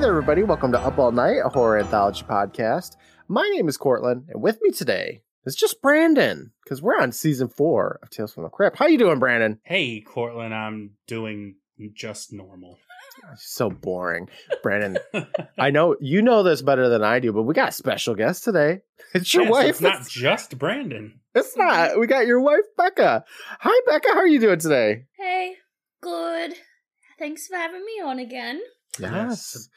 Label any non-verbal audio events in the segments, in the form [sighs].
there, everybody. Welcome to Up All Night, a horror anthology podcast. My name is Courtland, and with me today is just Brandon, because we're on season four of Tales from the Crypt. How you doing, Brandon? Hey, Courtland, I'm doing just normal. So boring. Brandon, [laughs] I know you know this better than I do, but we got a special guest today. It's your Yeah, so wife. it's not just Brandon. It's not. We got your wife, Becca. Hi, Becca. How are you doing today? Hey, good. Thanks for having me on again.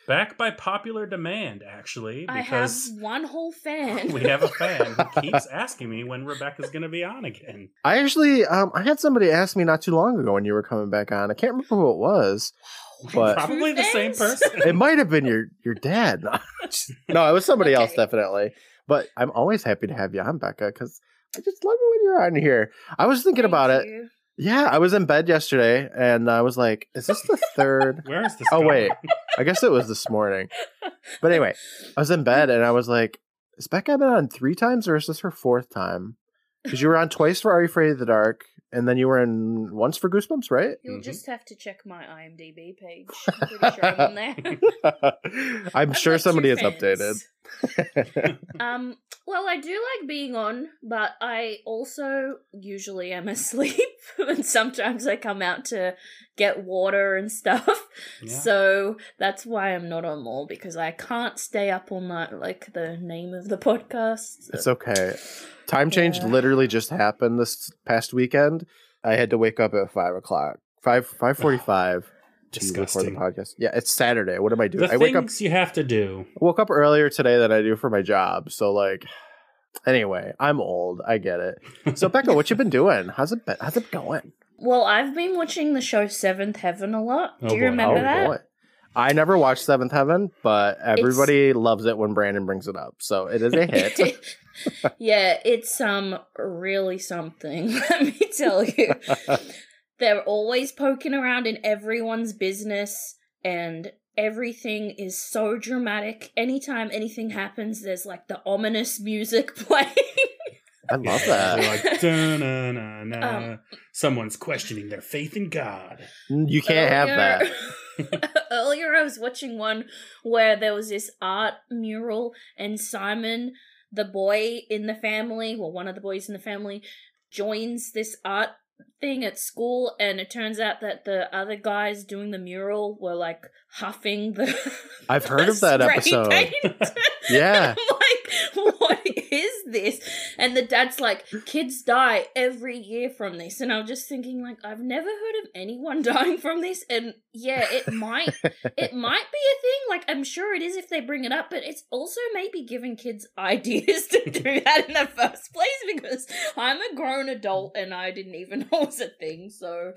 Back by popular demand, actually, I have because one whole fan. we have a fan who [laughs] keeps asking me when Rebecca's going to be on again. I actually, um, I had somebody ask me not too long ago when you were coming back on. I can't remember who it was. But- Probably the same person. [laughs] It might have been your your dad. No, no it was somebody else, definitely. But I'm always happy to have you on, Becca, because I just love it when you're on here. I was thinking about it. Yeah, I was in bed yesterday, and I was like, "Is this the third? [laughs] Where is this? Oh, going? wait. I guess it was this morning. But anyway, I was in bed, and I was like, "Is Becca been on three times, or is this her fourth time?" Because you were on twice for Are You Afraid of the Dark, and then you were in once for Goosebumps, right? You'll Mhm. just have to check my IMDb page. I'm pretty sure I'm on there. [laughs] I'm I've sure got somebody has fans. updated. [laughs] [laughs] Um, well, I do like being on, but I also usually am asleep, and sometimes I come out to get water and stuff. Yeah. So that's why I'm not on more because I can't stay up all night like the name of the podcast. It's okay. Time change Yeah. literally just happened this past weekend. I had to wake up at five o'clock, five five forty five to record the podcast. Yeah, it's Saturday. What am I doing? The I wake up things you have to do. woke up earlier today than I do for my job. So like, anyway, I'm old. I get it. So Becca, what you been [laughs] doing? How's it been? How's it going? Well, I've been watching the show Seventh Heaven a lot. Oh, Do you boy. remember oh that? boy. I never watched Seventh Heaven, but everybody loves it when Brandon brings it up. So it is a hit. [laughs] yeah, it's um really something. [laughs] Let me tell you. [laughs] They're always poking around in everyone's business and everything is so dramatic. Anytime anything happens, there's like the ominous music playing. I love They're that. like, "Dun-na-na-na." Um, Someone's questioning their faith in God. You can't have that. [laughs] [laughs] Earlier- I was watching one where there was this art mural, and Simon, the boy in the family, well, one of the boys in the family, joins this art thing at school, and it turns out that the other guys doing the mural were like huffing the. I've [laughs] heard the of that episode. Yeah. Like, this? And the dad's like, kids die every year from this. And I'm just thinking, like, I've never heard of anyone [laughs] dying from this. And yeah, it might it [laughs] might be a thing. Like, I'm sure it is if they bring it up, but it's also maybe giving kids [laughs] ideas to do that in the first place because I'm a grown adult and I didn't even know it was a thing. So,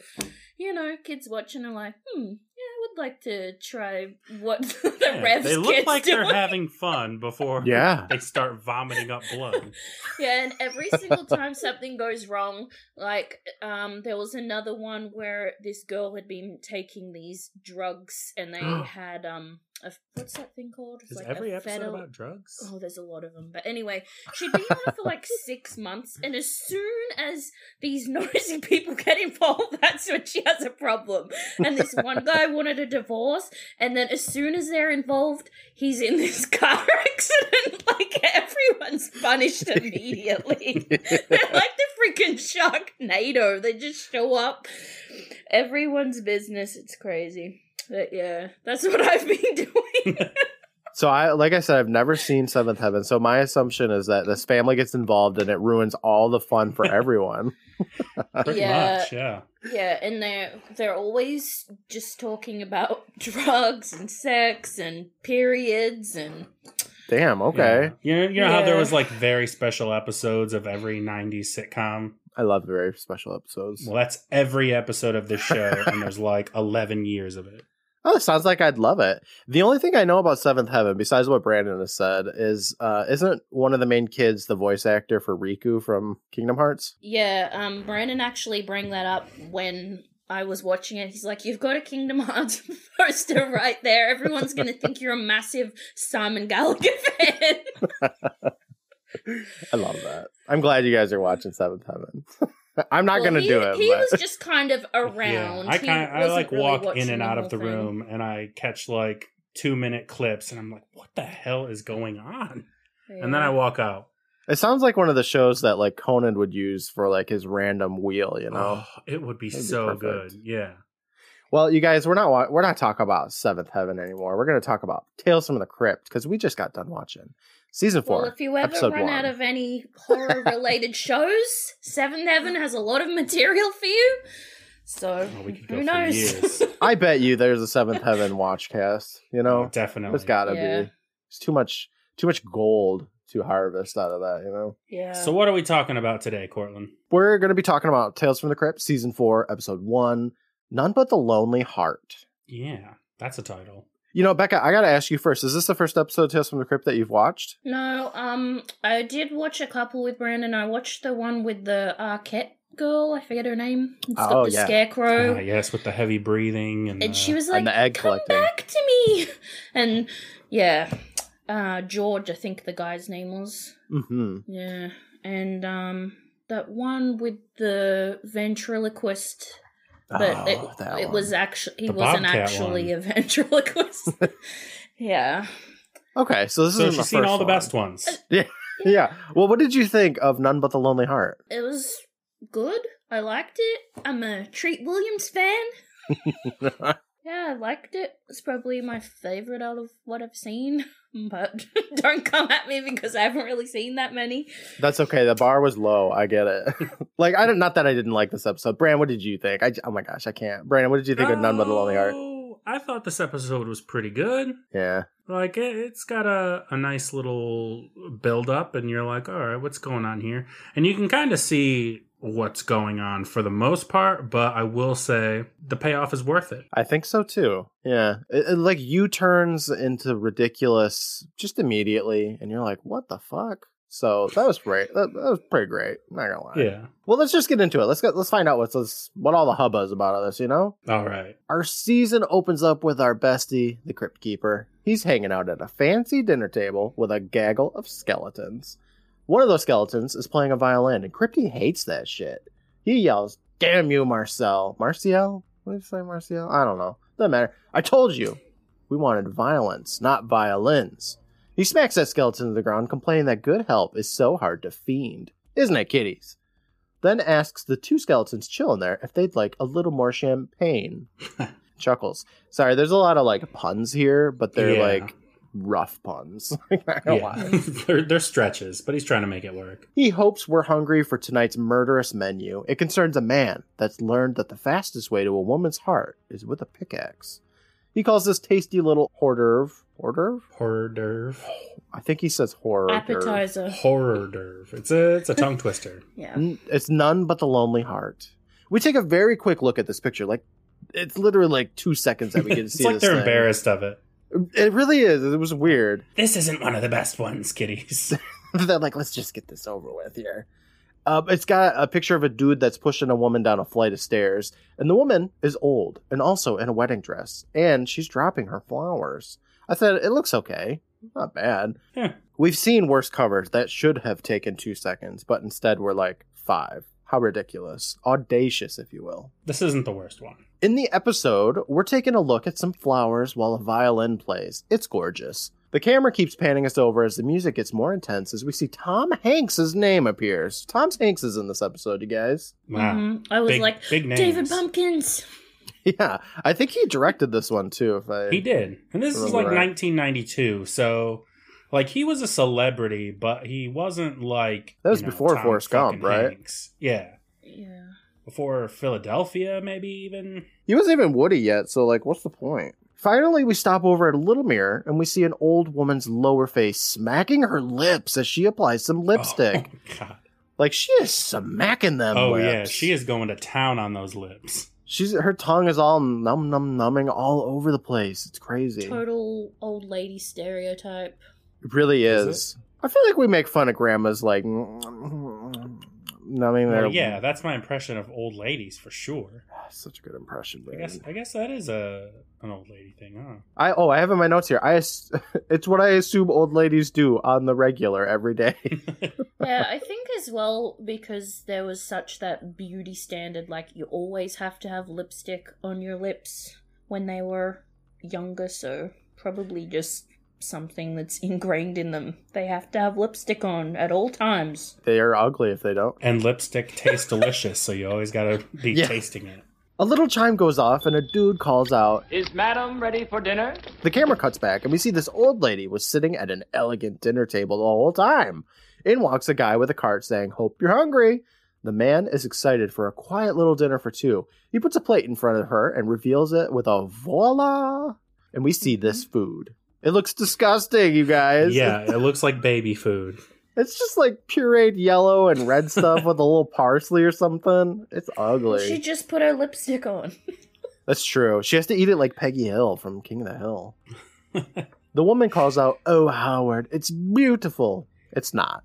you know, kids watching are like, hmm, I would like to try what [laughs] the Yeah, Revs they look like doing. they're having fun before [laughs] Yeah. they start vomiting up blood. [laughs] Yeah, and every single time something goes wrong, like um there was another one where this girl had been taking these drugs and they [gasps] had um a, what's that thing called? It's Is like every episode about drugs? Oh, there's a lot of them. But anyway, she'd been on it for like [laughs] six months, and as soon as these [laughs] nosy people get involved, that's when she has a problem. And this one guy [laughs] wanted a divorce, and then as soon as they're involved, he's in this car accident. Like everyone's punished immediately. They're like the freaking Sharknado. They just show up. Everyone's business. It's crazy. But yeah, that's what I've been [laughs] doing. So I like I said, I've never seen Seventh Heaven. So my assumption is that this family gets involved and it ruins all the fun for [laughs] everyone. Pretty [laughs] Yeah. much, yeah. Yeah, and they're they're always just talking about drugs and sex and periods and Damn, okay. Yeah. You know, you know how there was like very special episodes of every 90s sitcom? I love the very special episodes. Well, that's every episode of this show, and there's like 11 years of it. Oh, it sounds like I'd love it. The only thing I know about Seventh Heaven, besides what Brandon has said, is uh, isn't one of the main kids the voice actor for Riku from Kingdom Hearts? yeah, um Brandon actually bring that up when I was watching it. He's like, You've got a Kingdom Hearts [laughs] poster right there. Everyone's gonna [laughs] think you're a massive Simon Gallagher [laughs] fan. I love that. I'm glad you guys are watching Seventh Heaven. [laughs] I'm not Well, gonna he- do it. He but- was just kind of around. [laughs] Yeah, I He kind I wasn't like really walk in and out of the thing. room, and I catch like two minute clips, and I'm like, what the hell is going on? And then I walk out. It sounds like one of the shows that like Conan would use for like his random wheel, you know. Oh, it would be That'd so perfect. good. Yeah. Well, you guys, we're not we're not talking about Seventh Heaven anymore. We're going to talk about Tales from the Crypt because we just got done watching season four. Well, if you ever run one. out of any horror related [laughs] shows, Seventh Heaven has a lot of material for you. So Oh, we who knows? [laughs] I bet you there's a Seventh Heaven watch cast. You Oh, know, definitely. there's got to Yeah. be. It's too much too much gold to harvest out of that. You know. yeah. So what are we talking about today, Courtland? We're going to be talking about Tales from the Crypt season four, episode one. None but the lonely heart. Yeah, that's a title. You know, Becca, I got to ask you first. Is this the first episode of Tales from the Crypt that you've watched? No, um, I did watch a couple with Brandon. I watched the one with the Arquette girl. I forget her name. It's got Oh, the yeah. scarecrow. Ah, yes, with the heavy breathing and, and the- she was like, and the egg "Come collecting." back to me," [laughs] and yeah, uh, George, I think the guy's name was. Mm-hmm. Yeah, and um, that one with the ventriloquist, but Oh, it, it was actually he The wasn't Bobcat actually one. a [laughs] ventriloquist. [laughs] yeah, Okay, so this So is she's seen all the best ones. Uh, [laughs] yeah. Yeah. Well, what did you think of None But the Lonely Heart? it was good. I liked it. I'm a Treat Williams fan. Yeah, I liked it. It's probably my favorite out of what I've seen. [laughs] But [laughs] don't come at me because I haven't really seen that many. That's okay. The bar was low. I get it. [laughs] like I don't. Not that I didn't like this episode. Brand, what did you think? I, oh my gosh, I can't. Brandon, what did you think of None But the Lonely Heart? Oh, I thought this episode was pretty good. Yeah. Like it, it's got a, a nice little build up, and you're like, all right, what's going on here? And you can kind of see what's going on for the most part, but I will say the payoff is worth it. I think so too. Yeah. It, it, like U turns into ridiculous just immediately, and you're like, what the fuck? So that was great. That, that was pretty great. Not gonna lie. Yeah. Well, let's just get into it. Let's get let's find out what's this, what all the hubbub is about all this. You know. All right. Our season opens up with our bestie, the Crypt Keeper. He's hanging out at a fancy dinner table with a gaggle of skeletons. One of those skeletons is playing a violin, and Crypty hates that shit. He yells, Damn you, Marcel. Marcel? What did you say, Marcel? I don't know. Doesn't matter. I told you. We wanted violence, not violins. He smacks that skeleton to the ground, complaining that good help is so hard to fiend. Isn't it, kiddies? Then asks the two skeletons chilling there if they'd like a little more champagne. [laughs] Chuckles. Sorry, there's a lot of like puns here, but they're Yeah. like rough puns. [laughs] Yeah. [laughs] they're, they're stretches, but he's trying to make it work. He hopes we're hungry for tonight's murderous menu. It concerns a man that's learned that the fastest way to a woman's heart is with a pickaxe. He calls this tasty little hors d'oeuvre. Hors d'oeuvre? Hors d'oeuvre. I think he says horror. Appetizer. Horror d'oeuvre. It's a it's a [laughs] tongue twister. Yeah. It's none but the lonely heart. We take a very quick look at this picture. Like, it's literally like two seconds that we get to it's see like this they're thing. embarrassed of it. It really is. It was weird. This isn't one of the best ones, kiddies. [laughs] [laughs] They're like, let's just get this over with here. Uh, it's got a picture of a dude that's pushing a woman down a flight of stairs, and the woman is old and also in a wedding dress, and she's dropping her flowers. I said, it looks okay, not bad. Yeah. We've seen worse covers that should have taken two seconds, but instead were like five. How ridiculous, audacious, if you will. This isn't the worst one. In the episode, we're taking a look at some flowers while a violin plays. It's gorgeous. The camera keeps panning us over as the music gets more intense as we see Tom Hanks' name appears. Tom Hanks is in this episode, you guys. Wow. Mhm. I was Big, like, big names. David Pumpkins. Yeah, I think he directed this one too. If I He did. And this is like right. 1992. So, like, he was a celebrity, but he wasn't like. That was you know, before Tom Forrest Gump, right? Hanks. Yeah. Yeah. Before Philadelphia, maybe even. he wasn't even Woody yet, so like, what's the point? Finally, we stop over at a little mirror and we see an old woman's lower face smacking her lips as she applies some oh, lipstick. Oh, [laughs] God. Like she is smacking them. Oh, lips. yeah. She is going to town on those lips. She's her tongue is all num num numbing all over the place. It's crazy. Total old lady stereotype. It really Is is. I feel like we make fun of grandmas like numbing their Well, yeah, that's my impression of old ladies for sure. Ah, such a good impression. I guess I guess that is a an old lady thing, huh? I oh I have in my notes here. I [laughs] it's what I assume old ladies do on the regular every day. [laughs] yeah, [laughs] I think as well because there was such that beauty standard, like you always have to have lipstick on your lips when they were younger. So probably just something that's [laughs] ingrained in them. They have to have lipstick on at all times. They are ugly if they don't. And lipstick tastes delicious, so you always gotta be Yeah. tasting it. A little chime goes off and a dude calls out. Is madam ready for dinner? The camera cuts back and we see this old lady was sitting at an elegant dinner table the whole time. In walks a guy with a cart saying, Hope you're hungry. The man is excited for a quiet little dinner for two. He puts a plate in front of her and reveals it with a voila. And we see this food. It looks disgusting, you guys. Yeah, it looks like baby food. It's just like pureed yellow and red stuff with a little parsley or something. It's ugly. She just put her lipstick on. That's true. She has to eat it like Peggy Hill from King of the Hill. [laughs] the woman calls out, Oh, Howard, it's beautiful. It's not.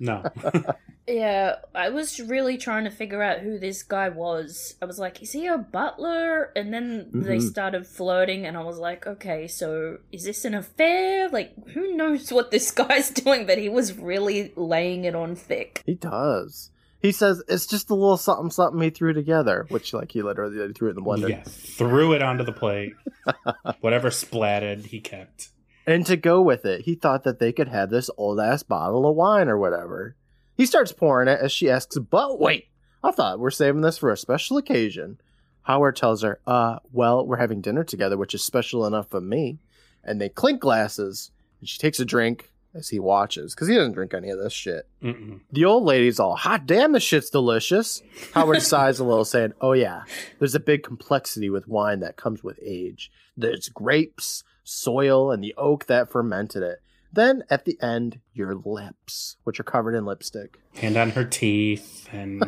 No. [laughs] Yeah, I was really trying to figure out who this guy was. I was like, is he a butler? And then they Mhm. started flirting, and I was like, okay, so is this an affair? Like, who knows what this [laughs] guy's doing? But he was really laying it on thick. He does. He says it's just a little something something he threw together, which like he literally threw it in the blender. yeah, threw it onto the plate. [laughs] Whatever splatted, he kept. And to go with it, he thought that they could have this old ass bottle of wine or whatever. He starts pouring it as she asks, But wait, I thought we're saving this for a special occasion. Howard tells her, Uh, well, we're having dinner together, which is special enough for me. And they clink glasses, and she takes a drink as he watches, because he doesn't drink any of this shit. Mm-mm. The old lady's all, hot damn, this shit's delicious. Howard [laughs] sighs a little, saying, Oh, yeah, there's a big complexity with wine that comes with age. There's grapes, soil, and the oak that fermented it. Then at the end, your lips, which are covered in lipstick. Hand on her teeth and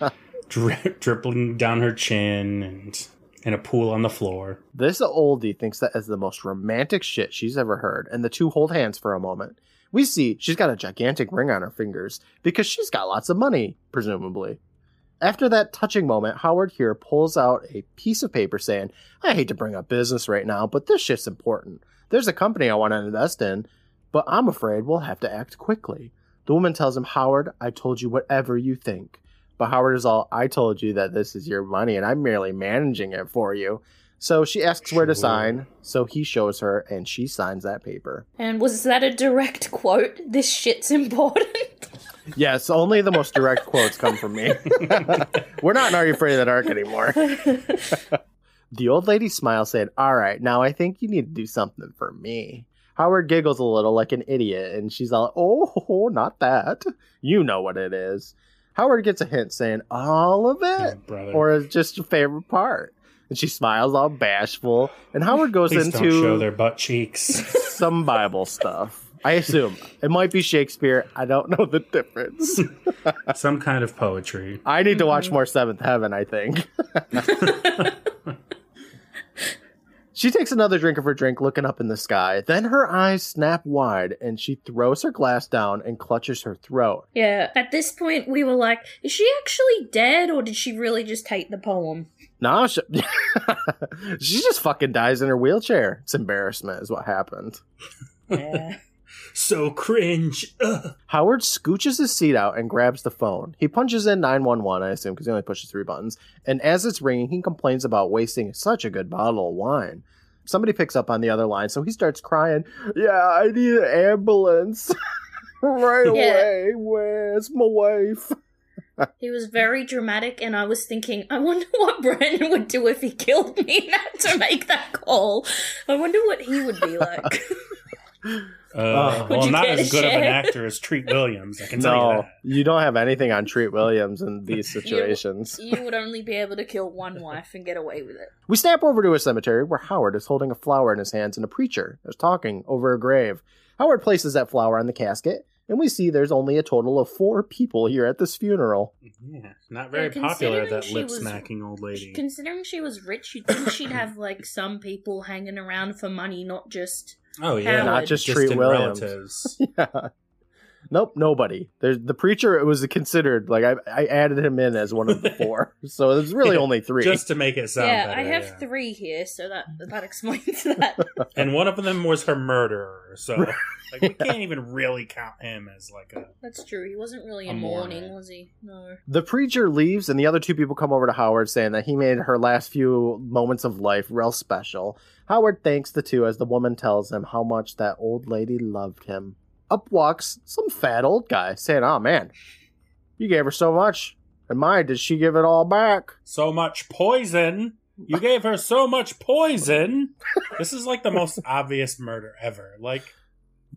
[laughs] dri- dribbling down her chin and in a pool on the floor. This oldie thinks that is the most romantic shit she's ever heard, and the two hold hands for a moment. We see she's got a gigantic ring on her fingers because she's got lots of money, presumably. After that touching moment, Howard here pulls out a piece of paper saying, I hate to bring up business right now, but this shit's important. There's a company I want to invest in, but I'm afraid we'll have to act quickly. The woman tells him, Howard, I told you whatever you think. But Howard is all, I told you that this is your money and I'm merely managing it for you. So she asks where to sign, so he shows her and she signs that paper. And was that a direct quote? This shit's important. [laughs] Yes, only the most direct quotes come from me. [laughs] We're not in Are You Afraid of the Dark anymore. The old lady smiles, saying, All right, now I think you need to do something for me. Howard giggles a little like an idiot, and she's all, Oh, not that. You know what it is. Howard gets a hint saying, All of Oh, it? brother. Or is just your favorite part? And she smiles all bashful, and Howard goes Please into show their butt cheeks. some Bible stuff. I assume. It might be Shakespeare. I don't know the difference. [laughs] Some kind of poetry. I need to watch mm-hmm. more Seventh Heaven, I think. [laughs] [laughs] she takes another drink of her drink, looking up in the sky. Then her eyes snap wide, and she throws her glass down and clutches her throat. yeah, at this point we were like, is she actually dead or did she really just hate the poem? No, she, she just fucking dies in her wheelchair. It's embarrassment, is what happened. Yeah. So cringe. Ugh. Howard scooches his seat out and grabs the phone. He punches in 911, I assume, because he only pushes three buttons. And as it's ringing, he complains about wasting such a good bottle of wine. Somebody picks up on the other line, so he starts crying, Yeah, I need an ambulance. [laughs] right Yeah. away. Where's my wife? He was very dramatic, and I was thinking, I wonder what [laughs] Brandon would do if he killed me [laughs] and had to make that call. I wonder what he would be like. Uh, Would well, you not as good of an actor as Treat Williams. I can tell you No, that. you don't have anything on Treat Williams in these [laughs] situations. you would only be able to kill one [laughs] wife and get away with it. We snap over to a cemetery where Howard is holding a flower in his hands and a preacher is talking over a grave. Howard places that flower on the casket, and we see there's only a total of four people here at this funeral. Yeah, not very Yeah, popular. That lip smacking old lady. Considering she was rich, you'd think she'd have like some people hanging around for money, not just. Oh yeah, Howard. Not just distant Treat Williams. relatives. [laughs] yeah. Nope, nobody. There's the preacher. It was considered like I, I added him in as one of the [laughs] four, so there's really Yeah, only three. Just to make it sound yeah, better. I have yeah. three here, so that that explains [laughs] that. and one of them was her murderer. So Right. [laughs] like, we can't even really count him as like a. That's true. He wasn't really A in mourning, Mormon. was he? No. the preacher leaves, and the other two people come over to Howard, saying that he made her last few moments of life real special. Howard thanks the two as the woman tells him how much that old lady loved him. Up walks some fat old guy, saying, "Oh man, you gave her so much, and my did she give it all back?" So much poison. You [laughs] gave her so much poison. This is like the most obvious murder ever. Like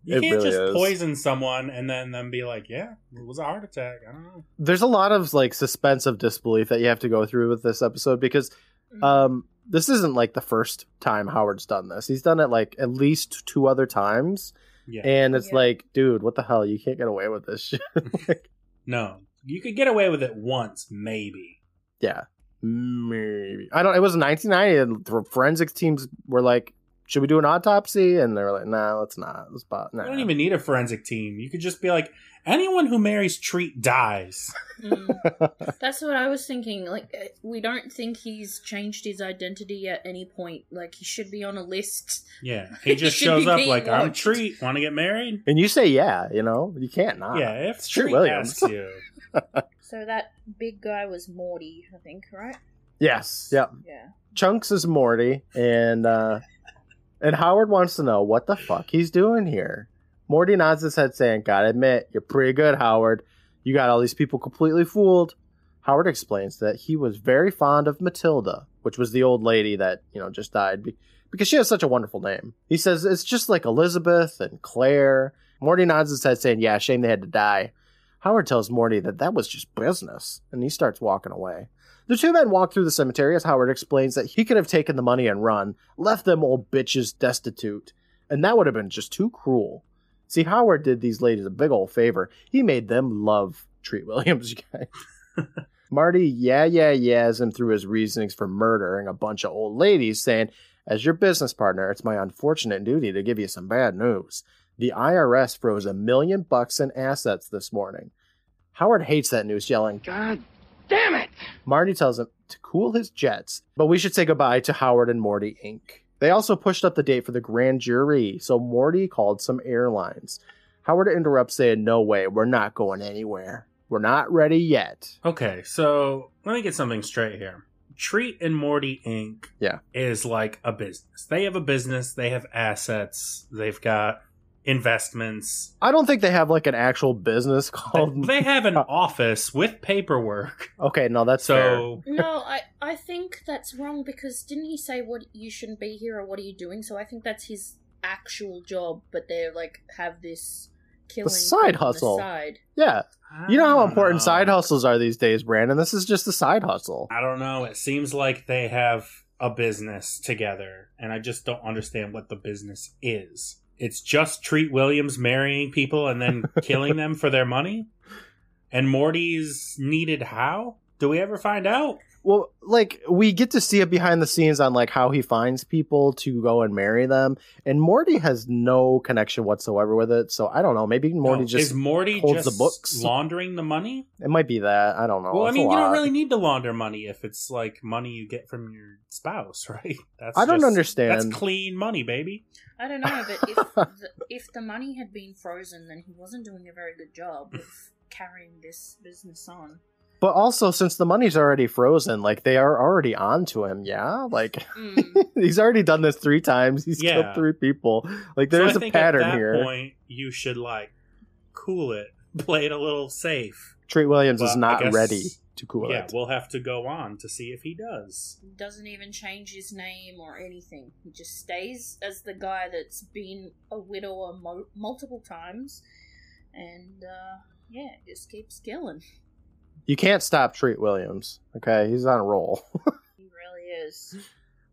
you It can't really just is. poison someone and then them be like, "Yeah, it was a heart attack." I don't know. There's a lot of like suspense of disbelief that you have to go through with this episode because Mm. um this isn't like the first time Howard's done this. He's done it like at least two other times. Yeah. And it's Yeah. like, dude, what the hell? You can't get away with this shit. [laughs] no, you could get away with it once, maybe. yeah. Maybe. I don't it was 1990 and the forensics teams were like, should we do an autopsy? And they were like, nah, let's not. Let's bot. Nah. You don't even need a forensic team. You could just be like, anyone who marries Treat dies. [laughs] Mm. That's what I was thinking. Like, uh, we don't think he's changed his identity at any point. Like, he should be on a list. Yeah, [laughs] he just Should shows up being like, "I'm. Treat. Want to get married?" and you say yeah, you know? You can't not. yeah, if It's Treat Treat Williams. asks you. [laughs] So that big guy was Morty, I think, right? Yes. Yep. Yeah. Chunks is Morty, and uh and Howard wants to know what the fuck he's doing here. Morty nods his head, saying, "Gotta admit, you're pretty good, Howard. You got all these people completely fooled." Howard explains that he was very fond of Matilda, which was the old lady that you know just died because she has such a wonderful name. He says it's just like Elizabeth and Claire. Morty nods his head, saying, "Yeah, shame they had to die." Howard tells Morty that that was just business, and he starts walking away. The two men walk through the cemetery as Howard explains that he could have taken the money and run, left them old bitches destitute, and that would have been just too cruel. See, Howard did these ladies a big old favor. He made them love Treat Williams, [laughs] you guys. [laughs] Marty, yeah, yeah, yeahs him through his reasonings for murdering a bunch of old ladies, saying, As your business partner, it's my unfortunate duty to give you some bad news. The IRS froze a million bucks in assets this morning. Howard hates that news, yelling, God damn it! Marty tells him to cool his jets, but we should say goodbye to Howard and Morty Inc. They also pushed up the date for the grand jury, so Morty called some airlines. Howard interrupts, saying, No way, we're not going anywhere. We're not ready yet. Okay, so let me get something straight here. Treat and Morty Inc. Yeah. is like a business. They have a business. They have assets. They've got investments. I don't think they have like an actual business called. They have an [laughs] office with paperwork. Okay, no, that's fair. So No, I, I think that's wrong because didn't he say what you shouldn't be here or what are you doing? So I think that's his actual job, but they like have this killing side thing on the hustle. side. Yeah, you know how important know. side hustles are these days, Brandon. This is just a side hustle. I don't know. It seems like they have a business together, and I just don't understand what the business is. It's just Treat Williams marrying people and then [laughs] killing them for their money? And Morty's needed how? Do we ever find out? Well, like we get to see it behind the scenes on like how he finds people to go and marry them, and Morty has no connection whatsoever with it. So I don't know. Maybe Morty No, just is Morty holds just the books. laundering the money? it might be that I don't know. well, I It's a mean, you don't really need to launder money if it's like money you get from your spouse, [laughs] right? That's I don't just- understand. That's clean money, baby. I don't know, but if [laughs] the, if the money had been frozen, then he wasn't doing a very good job of carrying this business on. But also, since the money's already frozen, like they are already on to him. Yeah, like Mm. [laughs] he's already done this three times. He's Yeah. killed three people. Like So there's I a think pattern at that here. point you should like cool it, [laughs] play it a little safe. Treat Williams is Well, I not guess- ready to cool yeah, it. we'll have to go on to see if he does. Doesn't even change his name or anything. He just stays as the guy that's been a widower mo- multiple times, and uh, yeah, just keeps killing. You can't stop Treat Williams. Okay, he's on a roll. [laughs] He really is.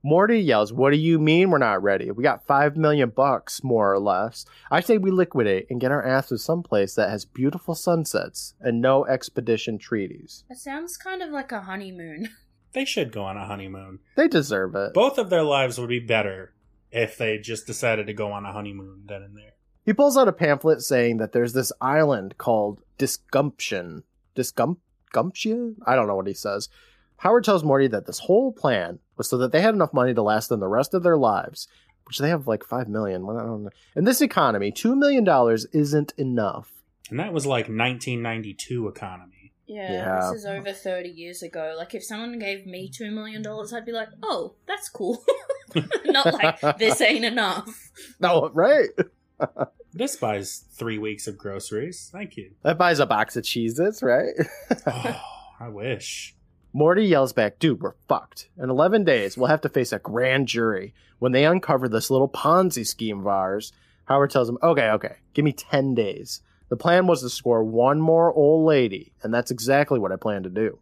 Morty yells, "What do you mean we're not ready? We got five million bucks, more or less. I say we liquidate and get our ass asses someplace that has beautiful sunsets and no expedition treaties. That sounds kind of like a honeymoon. [laughs] They should go on a honeymoon. They deserve it. Both of their lives would be better if they just decided to go on a honeymoon then and there. He pulls out a pamphlet saying that there's this island called Disgumption. Disgump Gumptia? I don't know what he says. Howard tells Morty that this whole plan was so that they had enough money to last them the rest of their lives, which they have like five million. Well, I don't know. In this economy, two million dollars isn't enough. And that was like 1992 economy. Yeah, Yeah. this is over 30 years ago. Like, if someone gave me $2 million, I'd be like, oh, that's cool. [laughs] Not like, this ain't enough. [laughs] No, right? [laughs] This buys three weeks of groceries. Thank you. That buys a box of Cheez-Its, right? [laughs] Oh, I wish. Morty yells back, dude, we're fucked. In 11 days, we'll have to face a grand jury when they uncover this little Ponzi scheme of ours. Howard tells him, okay, okay, give me 10 days. The plan was to score one more old lady, and that's exactly what I plan to do.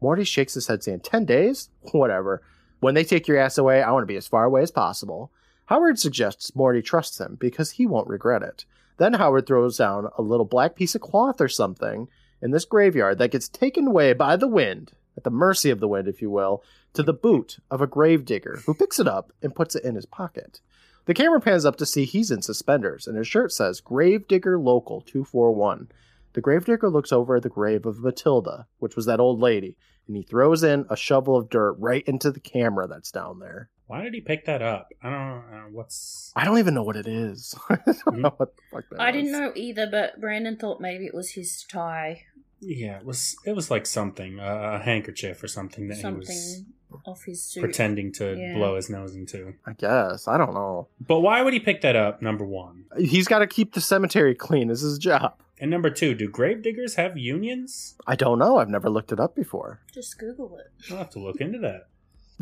Morty shakes his head, saying, 10 days? Whatever. When they take your ass away, I want to be as far away as possible. Howard suggests Morty trusts him because he won't regret it. Then Howard throws down a little black piece of cloth or something in this graveyard that gets taken away by the wind, at the mercy of the wind, if you will, to the boot of a gravedigger who picks it up and puts it in his pocket. The camera pans up to see he's in suspenders, and his shirt says Gravedigger Local 241. The gravedigger looks over at the grave of Matilda, which was that old lady, and he throws in a shovel of dirt right into the camera that's down there. Why did he pick that up? I don't know. What's. I don't even know what it is. [laughs] I don't know what the fuck that I is. didn't know either, but Brandon thought maybe it was his tie. Yeah, it was it was like something, uh, a handkerchief or something that he was Something off his suit. pretending to Yeah. blow his nose into. I guess. I don't know. But why would he pick that up? Number one, He's got to keep the cemetery clean. This is his job. and number two, do gravediggers have unions? I don't know. I've never looked it up before. Just Google it. I'll have to look into that.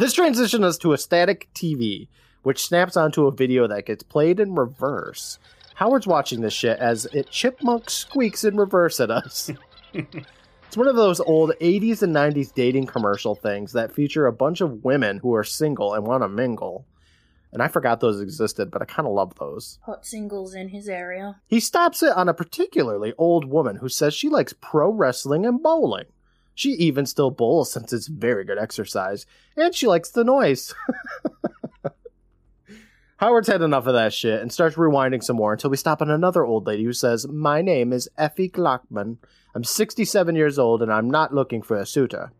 This transitions us to a static TV, which snaps onto a video that gets played in reverse. Howard's watching this shit as it chipmunk squeaks in reverse at us. [laughs] it's one of those old 80s and 90s dating commercial things that feature a bunch of women who are single and want to mingle. And I forgot those existed, but I kind of love those. Hot singles in his area. He stops it on a particularly old woman who says she likes pro wrestling and bowling. She even still bowls since it's very good exercise, and she likes the noise. [laughs] Howard's had enough of that shit and starts rewinding some more until we stop on another old lady who says, My name is Effie Glockman. I'm 67 years old and I'm not looking for a suitor.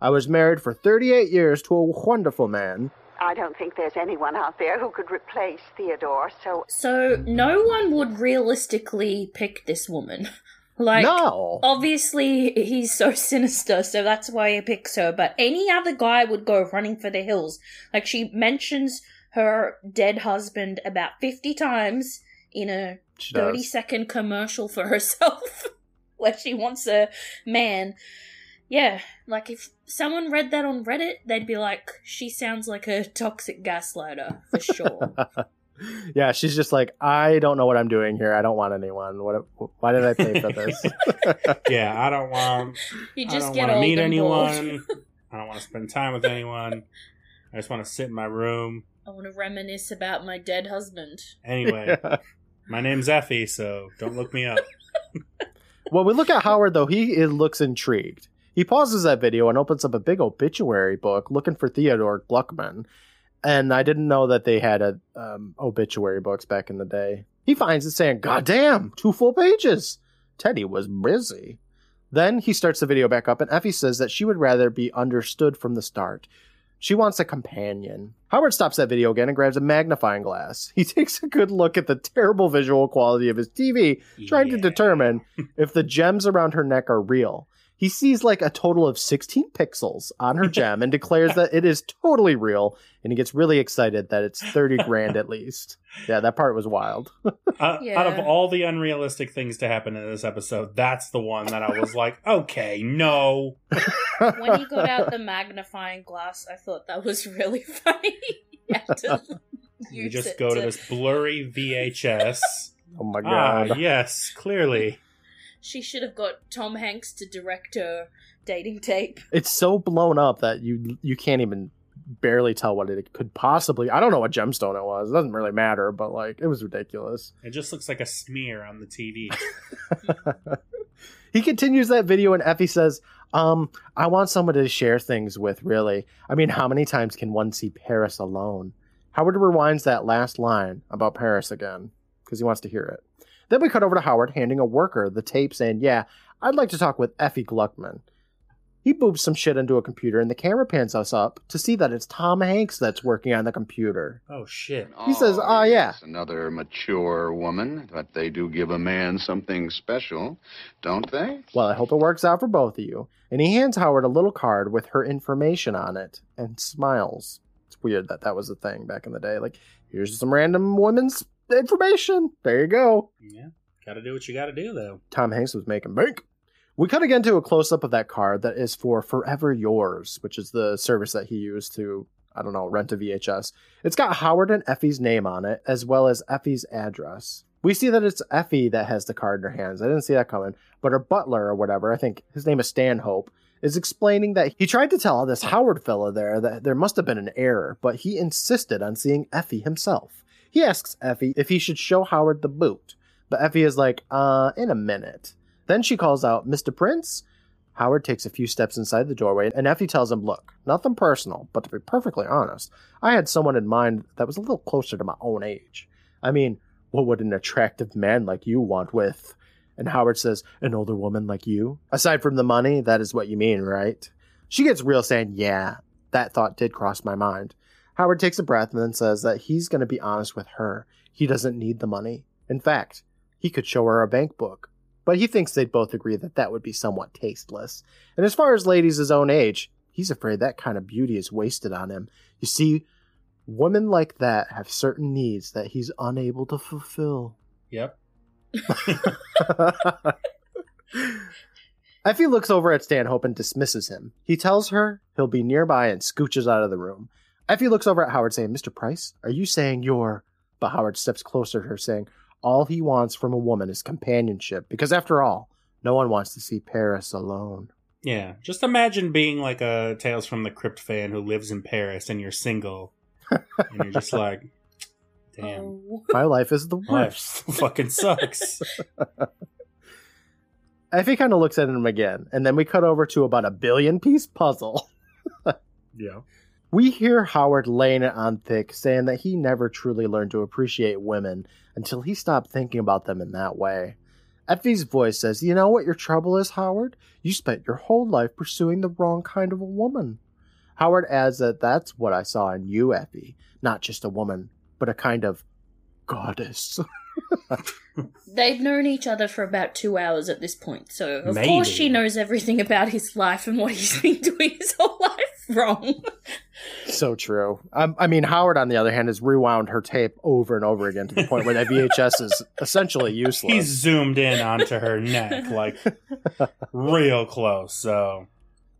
I was married for 38 years to a wonderful man. I don't think there's anyone out there who could replace Theodore, so So, no one would realistically pick this woman. [laughs] Like, no! obviously, he's so [laughs] sinister, so that's why he picks her. But any other guy would go running for the hills. Like, she mentions her dead husband about 50 times in a She 30 does. second commercial for [laughs] herself where she wants a man. Yeah, like if someone read that on Reddit, they'd be like, she sounds like a toxic gaslighter, for sure. [laughs] yeah, she's just like, I don't know what I'm doing here. I don't want anyone. What? Why did I pay for this? [laughs] Yeah, I don't want. you just I just don't get want to meet anyone. [laughs] I don't want to spend time with anyone. I just want to sit in my room. I want to reminisce about my dead husband. Anyway, [laughs] my name's Effie, so don't look me up. well, we look at Howard though. He is, looks intrigued. He pauses that video and opens up a big obituary book looking for Theodore Gluckman. And I didn't know that they had a um, obituary books back in the day. He finds it saying, "God damn, two full pages." Teddy was busy. Then he starts the video back up, and Effie says that she would rather be understood from the start. She wants a companion. Howard stops that video again and grabs a magnifying glass. He [laughs] takes a good look at the terrible visual quality of his TV, trying to determine if the [laughs] gems around her neck are real. He sees like a total of 16 pixels on her [laughs] gem and declares that it is totally real, and he gets really excited that it's 30 grand at least. Yeah, that part was wild. [laughs] Uh, Out of all the unrealistic things to happen in this episode, that's the one that I was like, okay, no. when he got out [laughs] the magnifying glass, I thought that was really funny. He had to You just go to this blurry VHS. Oh my ah, god. yes, clearly. She should have got Tom Hanks to direct her dating tape. It's so blown up that you you can't even barely tell what it could possibly. I don't know what gemstone it was. It doesn't really matter, but like it was ridiculous. It just looks like a smear on the TV. [laughs] [laughs] he continues that video and Effie says, um, I want someone to share things with, really. I mean, how many times can one see Paris alone? Howard rewinds that last line about Paris again because he wants to hear it. Then we cut over to Howard handing a worker the tape saying, Yeah, I'd like to talk with Effie Gluckman. He boops some shit into a computer and the camera pans us up to see that it's Tom Hanks that's working on the computer. Oh shit. He says, "Ah, yeah." yes, Another mature woman, but they do give a man something special, don't they? Well, I hope it works out for both of you. And he hands Howard a little card with her information on it and smiles. It's weird that that was a thing back in the day. Like, here's some random woman's information. There you go. Yeah. Gotta do what you gotta do though. Tom Hanks was making bank. We cut again to a close up of that card that is for Forever Yours, which is the service that he used to, I don't know, rent a VHS. It's got Howard and Effie's name on it, as well as Effie's address. We see that it's Effie that has the card in her hands. I didn't see that coming. But her butler or whatever, I think his name is Stanhope, is explaining that he tried to tell this Howard fella there that there must have been an error, but he insisted on seeing Effie himself. He asks Effie if he should show Howard the boot, but Effie is like, uh, in a minute. Then she calls out, Mr. Prince? Howard takes a few steps inside the doorway, and Effie tells him, Look, nothing personal, but to be perfectly honest, I had someone in mind that was a little closer to my own age. I mean, what would an attractive man like you want with? And Howard says, An older woman like you? Aside from the money, that is what you mean, right? She gets real, saying, Yeah, that thought did cross my mind. Howard takes a breath and then says that he's going to be honest with her. He doesn't need the money. In fact, he could show her a bank book. But he thinks they'd both agree that that would be somewhat tasteless. And as far as ladies his own age, he's afraid that kind of beauty is wasted on him. You see, women like that have certain needs that he's unable to fulfill. Yep. [laughs] Effie looks over at Stanhope and dismisses him. He tells her he'll be nearby and scooches out of the room. Effie looks over at Howard saying, Mr. Price, are you saying you're. But Howard steps closer to her saying, all he wants from a woman is companionship, because after all, no one wants to see Paris alone. Yeah. Just imagine being like a Tales from the Crypt fan who lives in Paris and you're single. and you're just [laughs] like, damn. Oh. My life is the worst. Life worst. [laughs] fucking sucks. [laughs] Effie kind of looks at him again, and then we cut over to about a billion piece puzzle. yeah. We hear Howard laying it on thick, saying that he never truly learned to appreciate women until he stopped thinking about them in that way. Effie's voice says, You know what your trouble is, Howard? You spent your whole life pursuing the wrong kind of a woman. Howard adds that that's what I saw in you, Effie. Not just a woman, but a kind of goddess. [laughs] They've known each other for about two hours at this point, so of Maybe. course she knows everything about his life and what he's been doing his whole life [laughs] wrong. so true. Um, I mean, Howard, on the other hand, has rewound her tape over and over again to the point where that VHS is essentially useless. He's zoomed in onto her neck, like [laughs] real close. So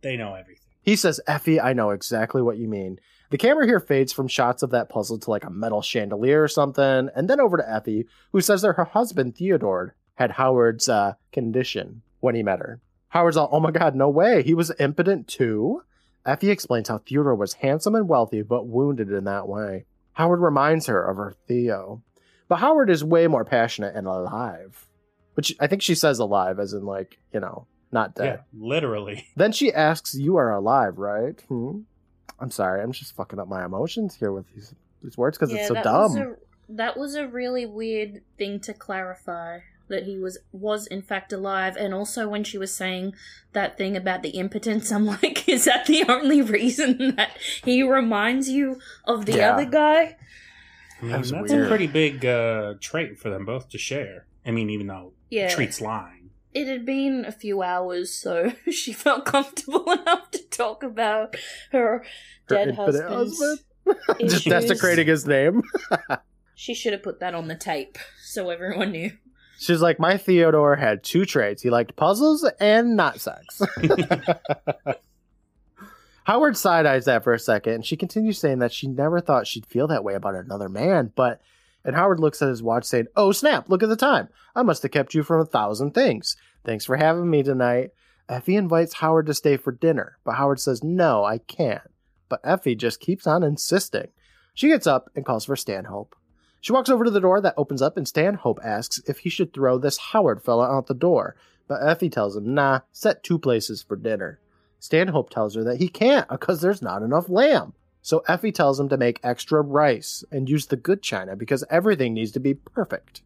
they know everything. He says, Effie, I know exactly what you mean. The camera here fades from shots of that puzzle to like a metal chandelier or something, and then over to Effie, who says that her husband, Theodore, had Howard's uh, condition when he met her. Howard's all, oh my god, no way. He was impotent too? Effie explains how Theodore was handsome and wealthy, but wounded in that way. Howard reminds her of her Theo. But Howard is way more passionate and alive. Which I think she says alive, as in, like, you know, not dead. Yeah, literally. [laughs] Then she asks, "You are alive, right?" Hmm? I'm sorry, I'm just fucking up my emotions here with these these words because it's so that dumb. Was a, that was a really weird thing to clarify that he was was in fact alive, and also when she was saying that thing about the impotence, I'm like, [laughs] is that the only reason that he reminds you of the Yeah. other guy? I mean, That that's weird. a pretty big uh, trait for them both to share. I mean, even though Yeah. Treat's lying. It had been a few hours, so [laughs] she felt comfortable [laughs] enough to talk about her Her dead husband's husband? just desecrating his name. She should have put that on the tape so everyone knew. She's like, my Theodore had two traits. He liked puzzles and not sex. [laughs] Howard side eyes that for a second, and she continues saying that she never thought she'd feel that way about another man. But, and Howard looks at his watch saying, Oh, snap, look at the time. I must have kept you from a thousand things. Thanks for having me tonight. Effie invites Howard to stay for dinner, but Howard says, No, I can't. But Effie just keeps on insisting. She gets up and calls for Stanhope. She walks over to the door that opens up, and Stanhope asks if he should throw this Howard fella out the door. But Effie tells him, nah, set two places for dinner. Stanhope tells her that he can't because there's not enough lamb. So Effie tells him to make extra rice and use the good china because everything needs to be perfect.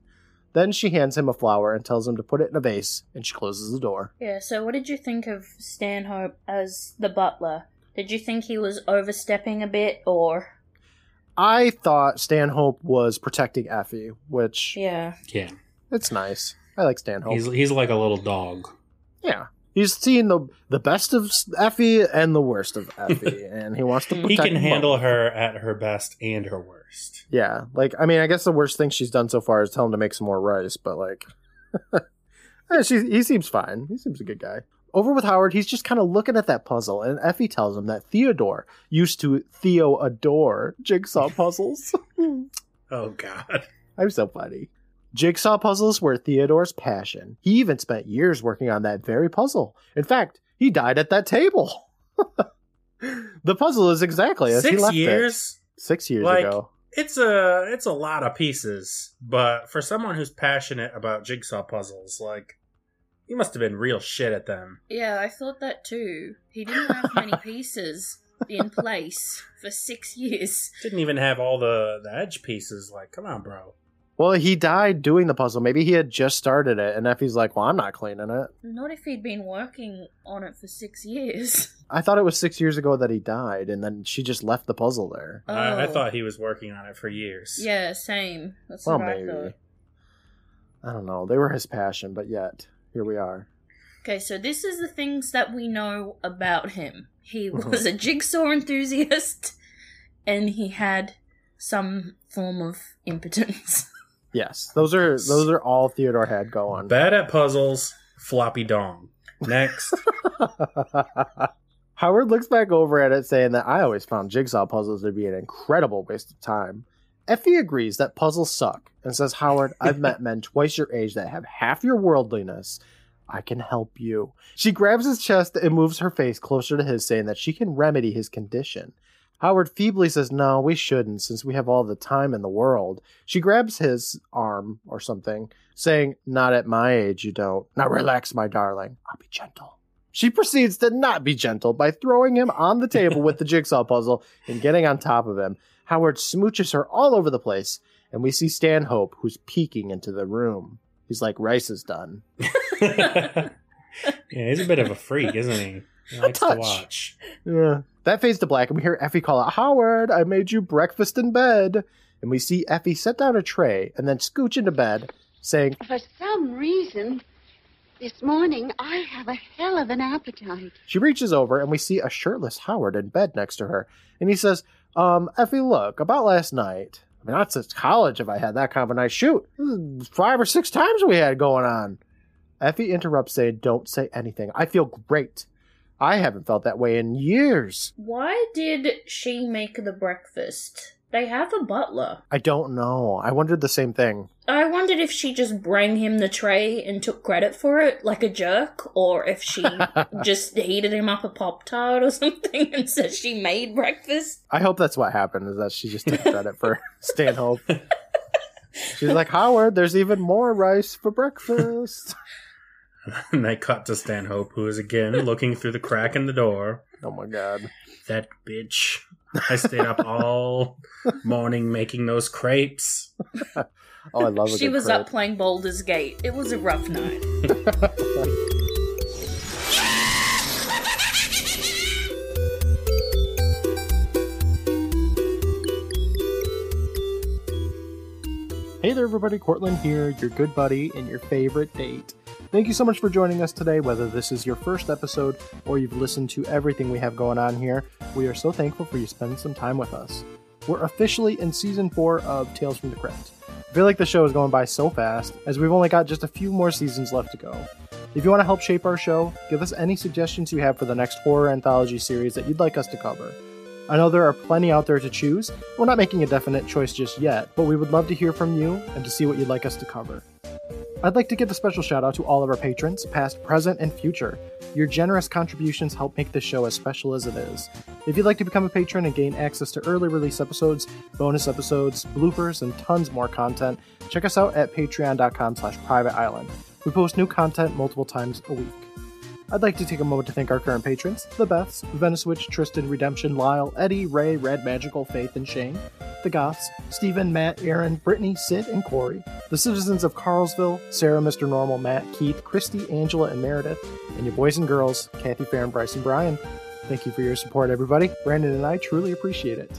Then she hands him a flower and tells him to put it in a vase, and she closes the door. Yeah, so what did you think of Stanhope as the butler? Did you think he was overstepping a bit, or. I thought Stanhope was protecting Effie, which Yeah. Yeah, it's nice. I like Stanhope. he's he's like a little dog. yeah. He's seen the the best of Effie and the worst of [laughs] Effie, and he wants to protect He can both. handle her at her best and her worst. Yeah, like I mean, I guess the worst thing she's done so far is tell him to make some more rice, but like, [laughs] eh, she, he seems fine. He seems a good guy. Over with Howard, he's just kind of looking at that puzzle, and Effie tells him that Theodore used to Theo adore jigsaw [laughs] puzzles. Oh God. I'm so funny. Jigsaw puzzles were Theodore's passion. He even spent years working on that very puzzle. In fact, he died at that table. [laughs] the puzzle is exactly as he Six left it. years. Six years Like- ago. It's a it's a lot of pieces, but for someone who's passionate about jigsaw puzzles, like he must have been real shit at them. Yeah, I thought that too. He didn't have many [laughs] pieces in place for six years. Didn't even have all the the edge pieces. Like, come on, bro. Well, he died doing the puzzle. Maybe he had just started it, and Effie's like, "Well, I'm not cleaning it." Not if he'd been working on it for six years. [laughs] I thought it was six years ago that he died, and then she just left the puzzle there. I, I Oh. thought he was working on it for years. Yeah, same. That's Well, what I maybe. thought. I don't know. They were his passion, but yet here we are. Okay, so this is the things that we know about him. He Mhm. was a jigsaw enthusiast, [laughs] and he had some form of impotence. [laughs] Yes, those are those are all Theodore had going. Bad at puzzles, floppy dong. Next. [laughs] Howard looks back over at it, saying that I always found jigsaw puzzles to be an incredible waste of time. Effie agrees that puzzles suck and says, Howard, I've met men twice your age that have half your worldliness. I can help you. She grabs his chest and moves her face closer to his, saying that she can remedy his condition. Howard feebly says, No, we shouldn't, since we have all the time in the world. She grabs his arm or something, saying, Not at my age, you don't. Now relax, my darling. I'll be gentle. She proceeds to not be gentle by throwing him on the table with the [laughs] jigsaw puzzle and getting on top of him. Howard smooches her all over the place, and we see Stanhope, who's peeking into the room. He's like, Rice is done. [laughs] yeah, he's a bit of a freak, isn't he? He likes to touch. watch. Yeah. That fades to black, and we hear Effie call out, Howard, I made you breakfast in bed. And we see Effie set down a tray and then scooch into bed, saying, For some reason, this morning I have a hell of an appetite. She reaches over and we see a shirtless Howard in bed next to her. And he says, Um, Effie, look, about last night. I mean, not since college have I had that kind of a nice shoot. Five or six times we had going on. Effie interrupts, saying, Don't say anything. I feel great. I haven't felt that way in years. Why did she make the breakfast? They have a butler. I don't know. I wondered the same thing. I wondered if she just bring him the tray and took credit for it like a jerk, or if she [laughs] just heated him up a Pop Tart or [laughs] something and said she made breakfast. I hope that's what happened, is that she just took credit for [laughs] Stanhope. She's like, Howard, there's even more rice for breakfast. And they cut to Stanhope, who is again looking through the crack in the door. Oh my god. That bitch. I stayed up all morning making those crepes. Oh, I love a She was crepe. up playing Baldur's Gate. It was a rough night. [laughs] Hey there, everybody. Courtland here, your good buddy and your favorite date. Thank you so much for joining us today, whether this is your first episode or you've listened to everything we have going on here. We are so thankful for you spending some time with us. We're officially in season four of Tales from the Crypt. I feel like the show is going by so fast, as we've only got just a few more seasons left to go. If you want to help shape our show, give us any suggestions you have for the next horror anthology series that you'd like us to cover. I know there are plenty out there to choose. We're not making a definite choice just yet, but we would love to hear from you and to see what you'd like us to cover. I'd like to give a special shout out to all of our patrons, past, present, and future. Your generous contributions help make this show as special as it is. If you'd like to become a patron and gain access to early release episodes, bonus episodes, bloopers, and tons more content, check us out at patreon.com slash private island. We post new content multiple times a week. I'd like to take a moment to thank our current patrons the Beths, Venice Witch, Tristan, Redemption, Lyle, Eddie, Ray, Red Magical, Faith, and Shane, the Goths, Stephen, Matt, Aaron, Brittany, Sid, and Corey, the citizens of Carlsville, Sarah, Mr. Normal, Matt, Keith, Christy, Angela, and Meredith, and your boys and girls, Kathy, Farron, Bryce, and Brian. Thank you for your support, everybody. Brandon and I truly appreciate it.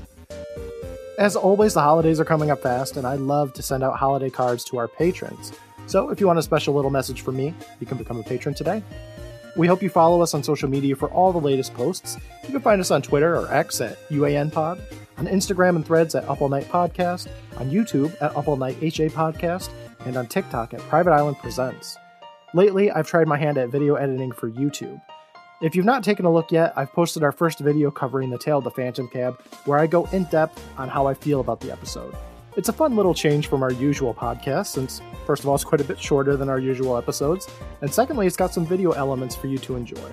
As always, the holidays are coming up fast, and I love to send out holiday cards to our patrons. So if you want a special little message from me, you can become a patron today. We hope you follow us on social media for all the latest posts. You can find us on Twitter or X at UANPod, on Instagram and threads at Up All Night Podcast, on YouTube at Up All Night HA Podcast, and on TikTok at Private Island Presents. Lately, I've tried my hand at video editing for YouTube. If you've not taken a look yet, I've posted our first video covering the tale of the Phantom Cab, where I go in depth on how I feel about the episode. It's a fun little change from our usual podcast, since, first of all, it's quite a bit shorter than our usual episodes, and secondly, it's got some video elements for you to enjoy.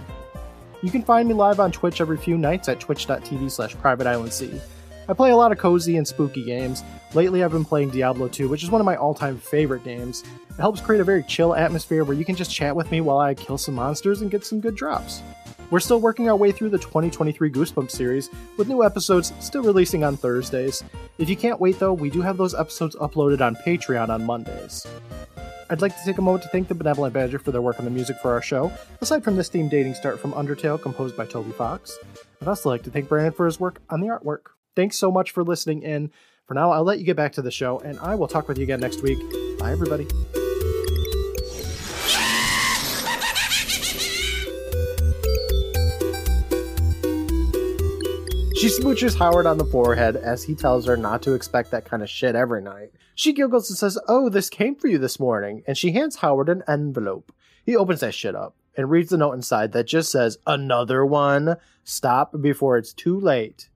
You can find me live on Twitch every few nights at twitch.tv slash privateislandc. I play a lot of cozy and spooky games. Lately, I've been playing Diablo 2, which is one of my all time favorite games. It helps create a very chill atmosphere where you can just chat with me while I kill some monsters and get some good drops. We're still working our way through the 2023 Goosebumps series, with new episodes still releasing on Thursdays. If you can't wait though, we do have those episodes uploaded on Patreon on Mondays. I'd like to take a moment to thank the Benevolent Badger for their work on the music for our show, aside from this theme dating start from Undertale, composed by Toby Fox. I'd also like to thank Brandon for his work on the artwork. Thanks so much for listening in. For now, I'll let you get back to the show, and I will talk with you again next week. Bye, everybody. She smooches Howard on the forehead as he tells her not to expect that kind of shit every night. She giggles and says, Oh, this came for you this morning, and she hands Howard an envelope. He opens that shit up and reads the note inside that just says, Another one. Stop before it's too late.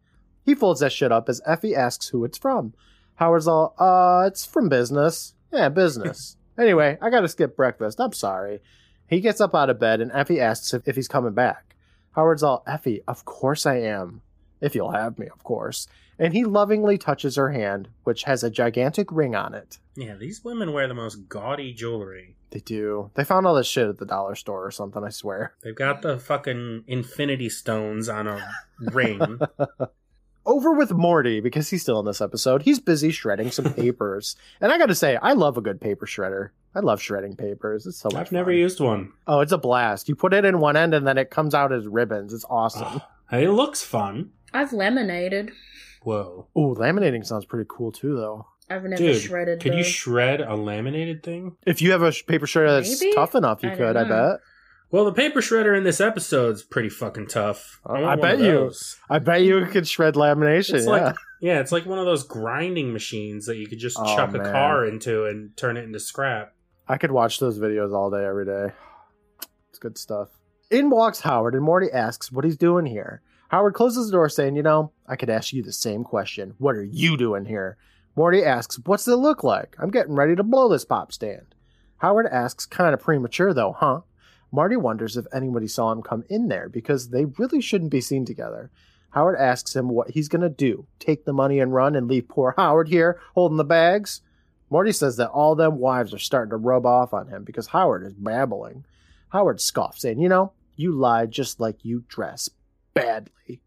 He folds that shit up as Effie asks who it's from. Howard's all, uh, it's from business. Yeah, business. [laughs] anyway, I gotta skip breakfast. I'm sorry. He gets up out of bed and Effie asks if, if he's coming back. Howard's all, Effie, of course I am. If you'll have me, of course. And he lovingly touches her hand, which has a gigantic ring on it. Yeah, these women wear the most gaudy jewelry. They do. They found all this shit at the dollar store or something, I swear. They've got the fucking infinity stones on a ring. [laughs] Over with Morty, because he's still in this episode. He's busy shredding some [laughs] papers. and I gotta say, I love a good paper shredder. I love shredding papers. It's so much I've never fun. used one. Oh, it's a blast. You put it in one end and then it comes out as ribbons. It's awesome. Hey, [sighs] it looks fun. I've laminated. Whoa. Oh, laminating sounds pretty cool too, though. I've never Dude, shredded. could you shred a laminated thing? If you have a paper shredder that's Maybe? tough enough, you I could, I bet. Well, the paper shredder in this episode's pretty fucking tough. Uh, want I bet you. I bet you could shred lamination. It's yeah. like yeah, it's like one of those grinding machines that you could just Oh, chuck a car into and turn it into scrap. I could watch those videos all day, every day. It's good stuff. In walks Howard, and Morty asks what he's doing here. Howard closes the door, saying, You know, I could ask you the same question. What are you doing here? Morty asks, What's it look like? I'm getting ready to blow this pop stand. Howard asks, Kind of premature, though, huh? Marty wonders if anybody saw him come in there because they really shouldn't be seen together. Howard asks him what he's going to do take the money and run and leave poor Howard here holding the bags? Morty says that all them wives are starting to rub off on him because Howard is babbling. Howard scoffs, saying, You know, you lie just like you dress badly.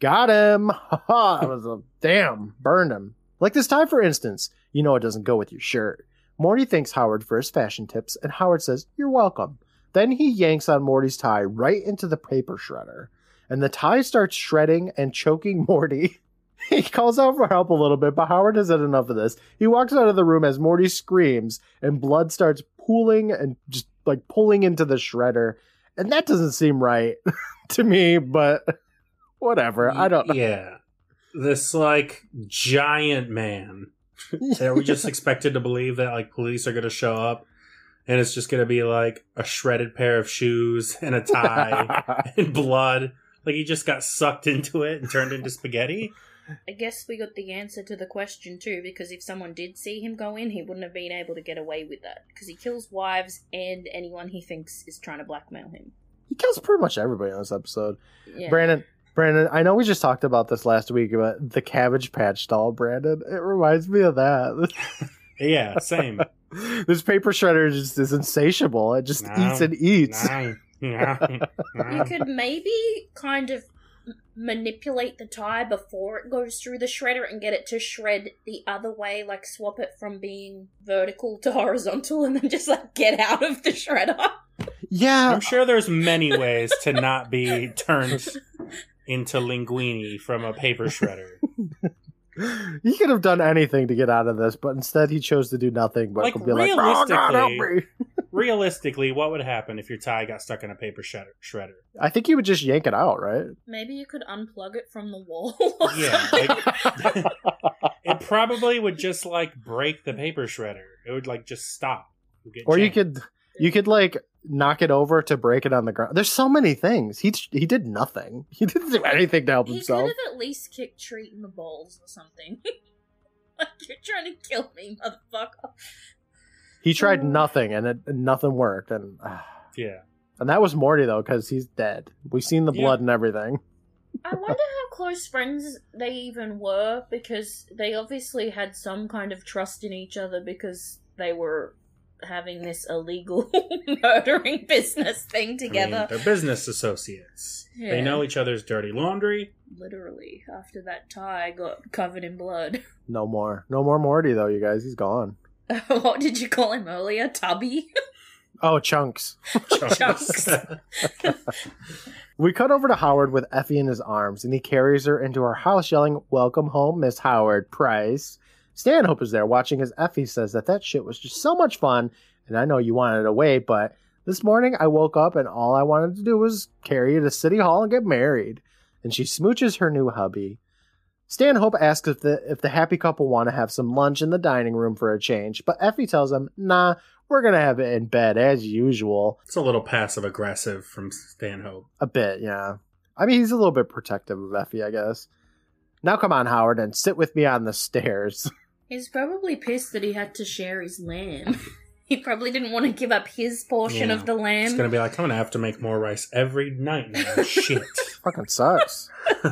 Got him! [laughs] Ha ha! [laughs] Was a damn, burned him. Like this tie, for instance. You know it doesn't go with your shirt. Morty thanks Howard for his fashion tips, and Howard says, You're welcome. Then he yanks on Morty's tie right into the paper shredder, and the tie starts shredding and choking [laughs] Morty. He calls out for help a little bit, but Howard has had enough of this. He walks out of the room as Morty screams, and blood starts pooling and just like pulling into the shredder. And that doesn't seem right [laughs] to me, but whatever. I don't know. Yeah. This like giant man. Are we just [laughs] expected to believe that like police are gonna show up and it's just gonna be like a shredded pair of shoes and a tie [laughs] and blood? Like he just got sucked into it and turned into spaghetti? I guess we got the answer to the question too, because if someone did see him go in, he wouldn't have been able to get away with that. Because he kills wives and anyone he thinks is trying to blackmail him. he kills pretty much everybody in this episode. Yeah. Brandon, Brandon, I know we just talked about this last week, but the Cabbage Patch doll, Brandon, it reminds me of that. [laughs] Yeah, same. [laughs] this paper shredder just is insatiable. It just No, eats and eats. No. You could maybe kind of m- manipulate the tie before it goes through the shredder and get it to shred the other way, like swap it from being vertical to horizontal and then just like get out of the shredder. Yeah, I'm sure there's many ways to not be turned into linguini from a paper shredder. [laughs] he could have done anything to get out of this, but instead he chose to do nothing. But Like, be like, "Oh, God, help realistically- me." [laughs] Realistically, what would happen if your tie got stuck in a paper shredder? shredder? I think you would just yank it out, right? Maybe you could unplug it from the wall. [laughs] Yeah, like, [laughs] it probably would just like break the paper shredder. It would like just stop. It would get or you could you could like knock it over to break it on the ground. There's so many things. He he did nothing. [laughs] He didn't do anything to help himself. he could have at least kicked Treat in the balls or something. [laughs] like, you're trying to kill me, motherfucker. He tried nothing, and it, nothing worked. And ah. Yeah. and that was Morty though, because he's dead. We've seen the Yeah. blood and everything. I wonder how close friends they even were because they obviously had some kind of trust in each other because they were having this illegal [laughs] murdering business thing I mean, together. they're business associates. They know each other's dirty laundry. Literally, after that tie got covered in blood. [laughs] No more, no more Morty though, you guys. He's gone. [laughs] what did you call him earlier? Tubby? Oh, chunks. Chunks. We cut over to Howard with Effie in his arms, and he carries her into her house, yelling, "Welcome home, Miss Howard Price." Stanhope is there watching as Effie says that that shit was just so much fun, and I know you wanted to wait, but this morning I woke up and all I wanted to do was carry you to City Hall and get married. And she smooches her new hubby. Stanhope asks if the if the happy couple want to have some lunch in the dining room for a change, but Effie tells him, "Nah, we're gonna have it in bed as usual." It's a little passive aggressive from Stanhope. A bit, yeah. I mean, he's a little bit protective of Effie, I guess. Now come on, Howard, and sit with me on the stairs. [laughs] He's probably pissed that he had to share his lamb. [laughs] he probably didn't want to give up his portion Yeah. of the It's lamb. gonna be like, I'm gonna have to make more rice every night now. [laughs] Shit. Fucking sucks. [laughs]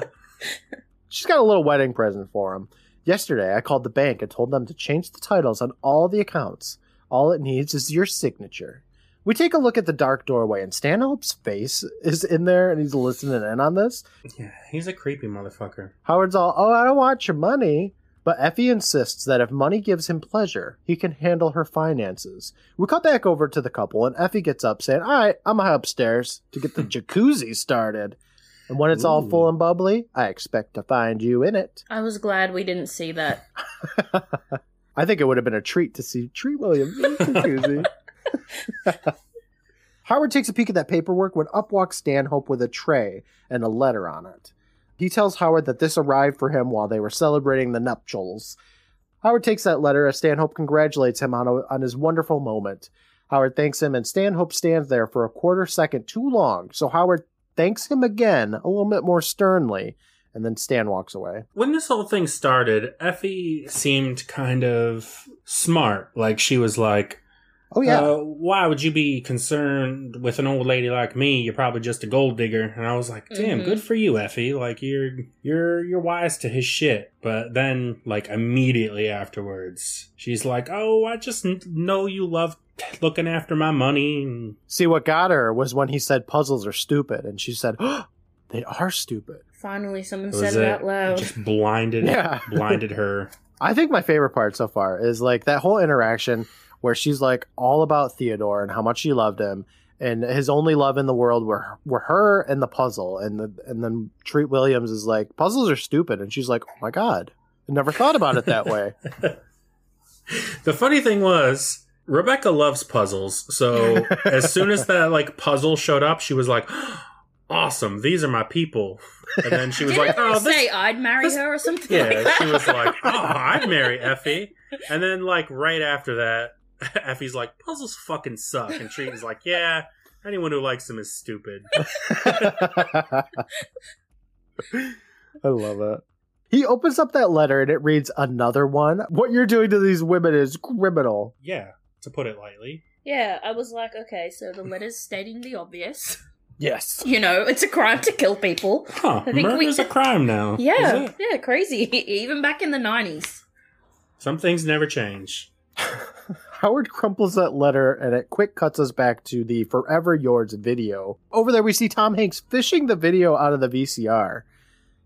She's got a little wedding present for him. Yesterday, I called the bank and told them to change the titles on all the accounts. All it needs is your signature. We take a look at the dark doorway, and Stanhope's face is in there, and he's listening in on this. Yeah, he's a creepy motherfucker. Howard's all, oh, I don't want your money. But Effie insists that if money gives him pleasure, he can handle her finances. We cut back over to the couple, and Effie gets up saying, All right, I'm gonna head upstairs to get the [laughs] jacuzzi started. And when it's all full and bubbly, I expect to find you in it. I was glad we didn't see that. [laughs] [laughs] I think it would have been a treat to see Treat Williams in the jacuzzi. Howard takes a peek at that paperwork when up walks Stanhope with a tray and a letter on it. He tells Howard that this arrived for him while they were celebrating the nuptials. Howard takes that letter as Stanhope congratulates him on, a, on his wonderful moment. Howard thanks him, and Stanhope stands there for a quarter second too long, so Howard thanks him again, a little bit more sternly, and then Stan walks away. When this whole thing started, Effie seemed kind of smart. Like she was like, Oh, yeah. uh, why would you be concerned with an old lady like me? You're probably just a gold digger. And I was like, damn, Mhm. good for you, Effie. Like you're you're you're wise to his shit. But then, like immediately afterwards, she's like, oh, I just know you love looking after my money. See, what got her was when he said puzzles are stupid, and she said, oh, they are stupid. Finally, someone that said was it out loud. Just blinded, [laughs] Yeah. blinded her. I think my favorite part so far is like that whole interaction where she's like all about Theodore and how much she loved him, and his only love in the world were were her and the puzzle, and the and then Treat Williams is like puzzles are stupid, and she's like, oh my god, I never thought about it that way. [laughs] The funny thing was, Rebecca loves puzzles. So [laughs] as soon as that like puzzle showed up, she was like, oh, "Awesome, these are my people." And then she was Didn't like, I "Oh, say this." I'd marry this- her or something Yeah, like that? she was like, "Oh, I'd marry Effie." And then like right after that, [laughs] Effie's like, "Puzzles fucking suck," and Treat is like, "Yeah." Anyone who likes them is stupid. [laughs] I love it. He opens up that letter and it reads another one. What you're doing to these women is criminal. Yeah, to put it lightly. Yeah, I was like, okay, so the letter's stating the obvious. Yes. You know, it's a crime to kill people. Huh? I think Murder's we- a crime now. Yeah, yeah, crazy. [laughs] Even back in the 90s. Some things never change. Howard crumples that letter and it quick cuts us back to the Forever Yours video. Over there, we see Tom Hanks fishing the video out of the VCR.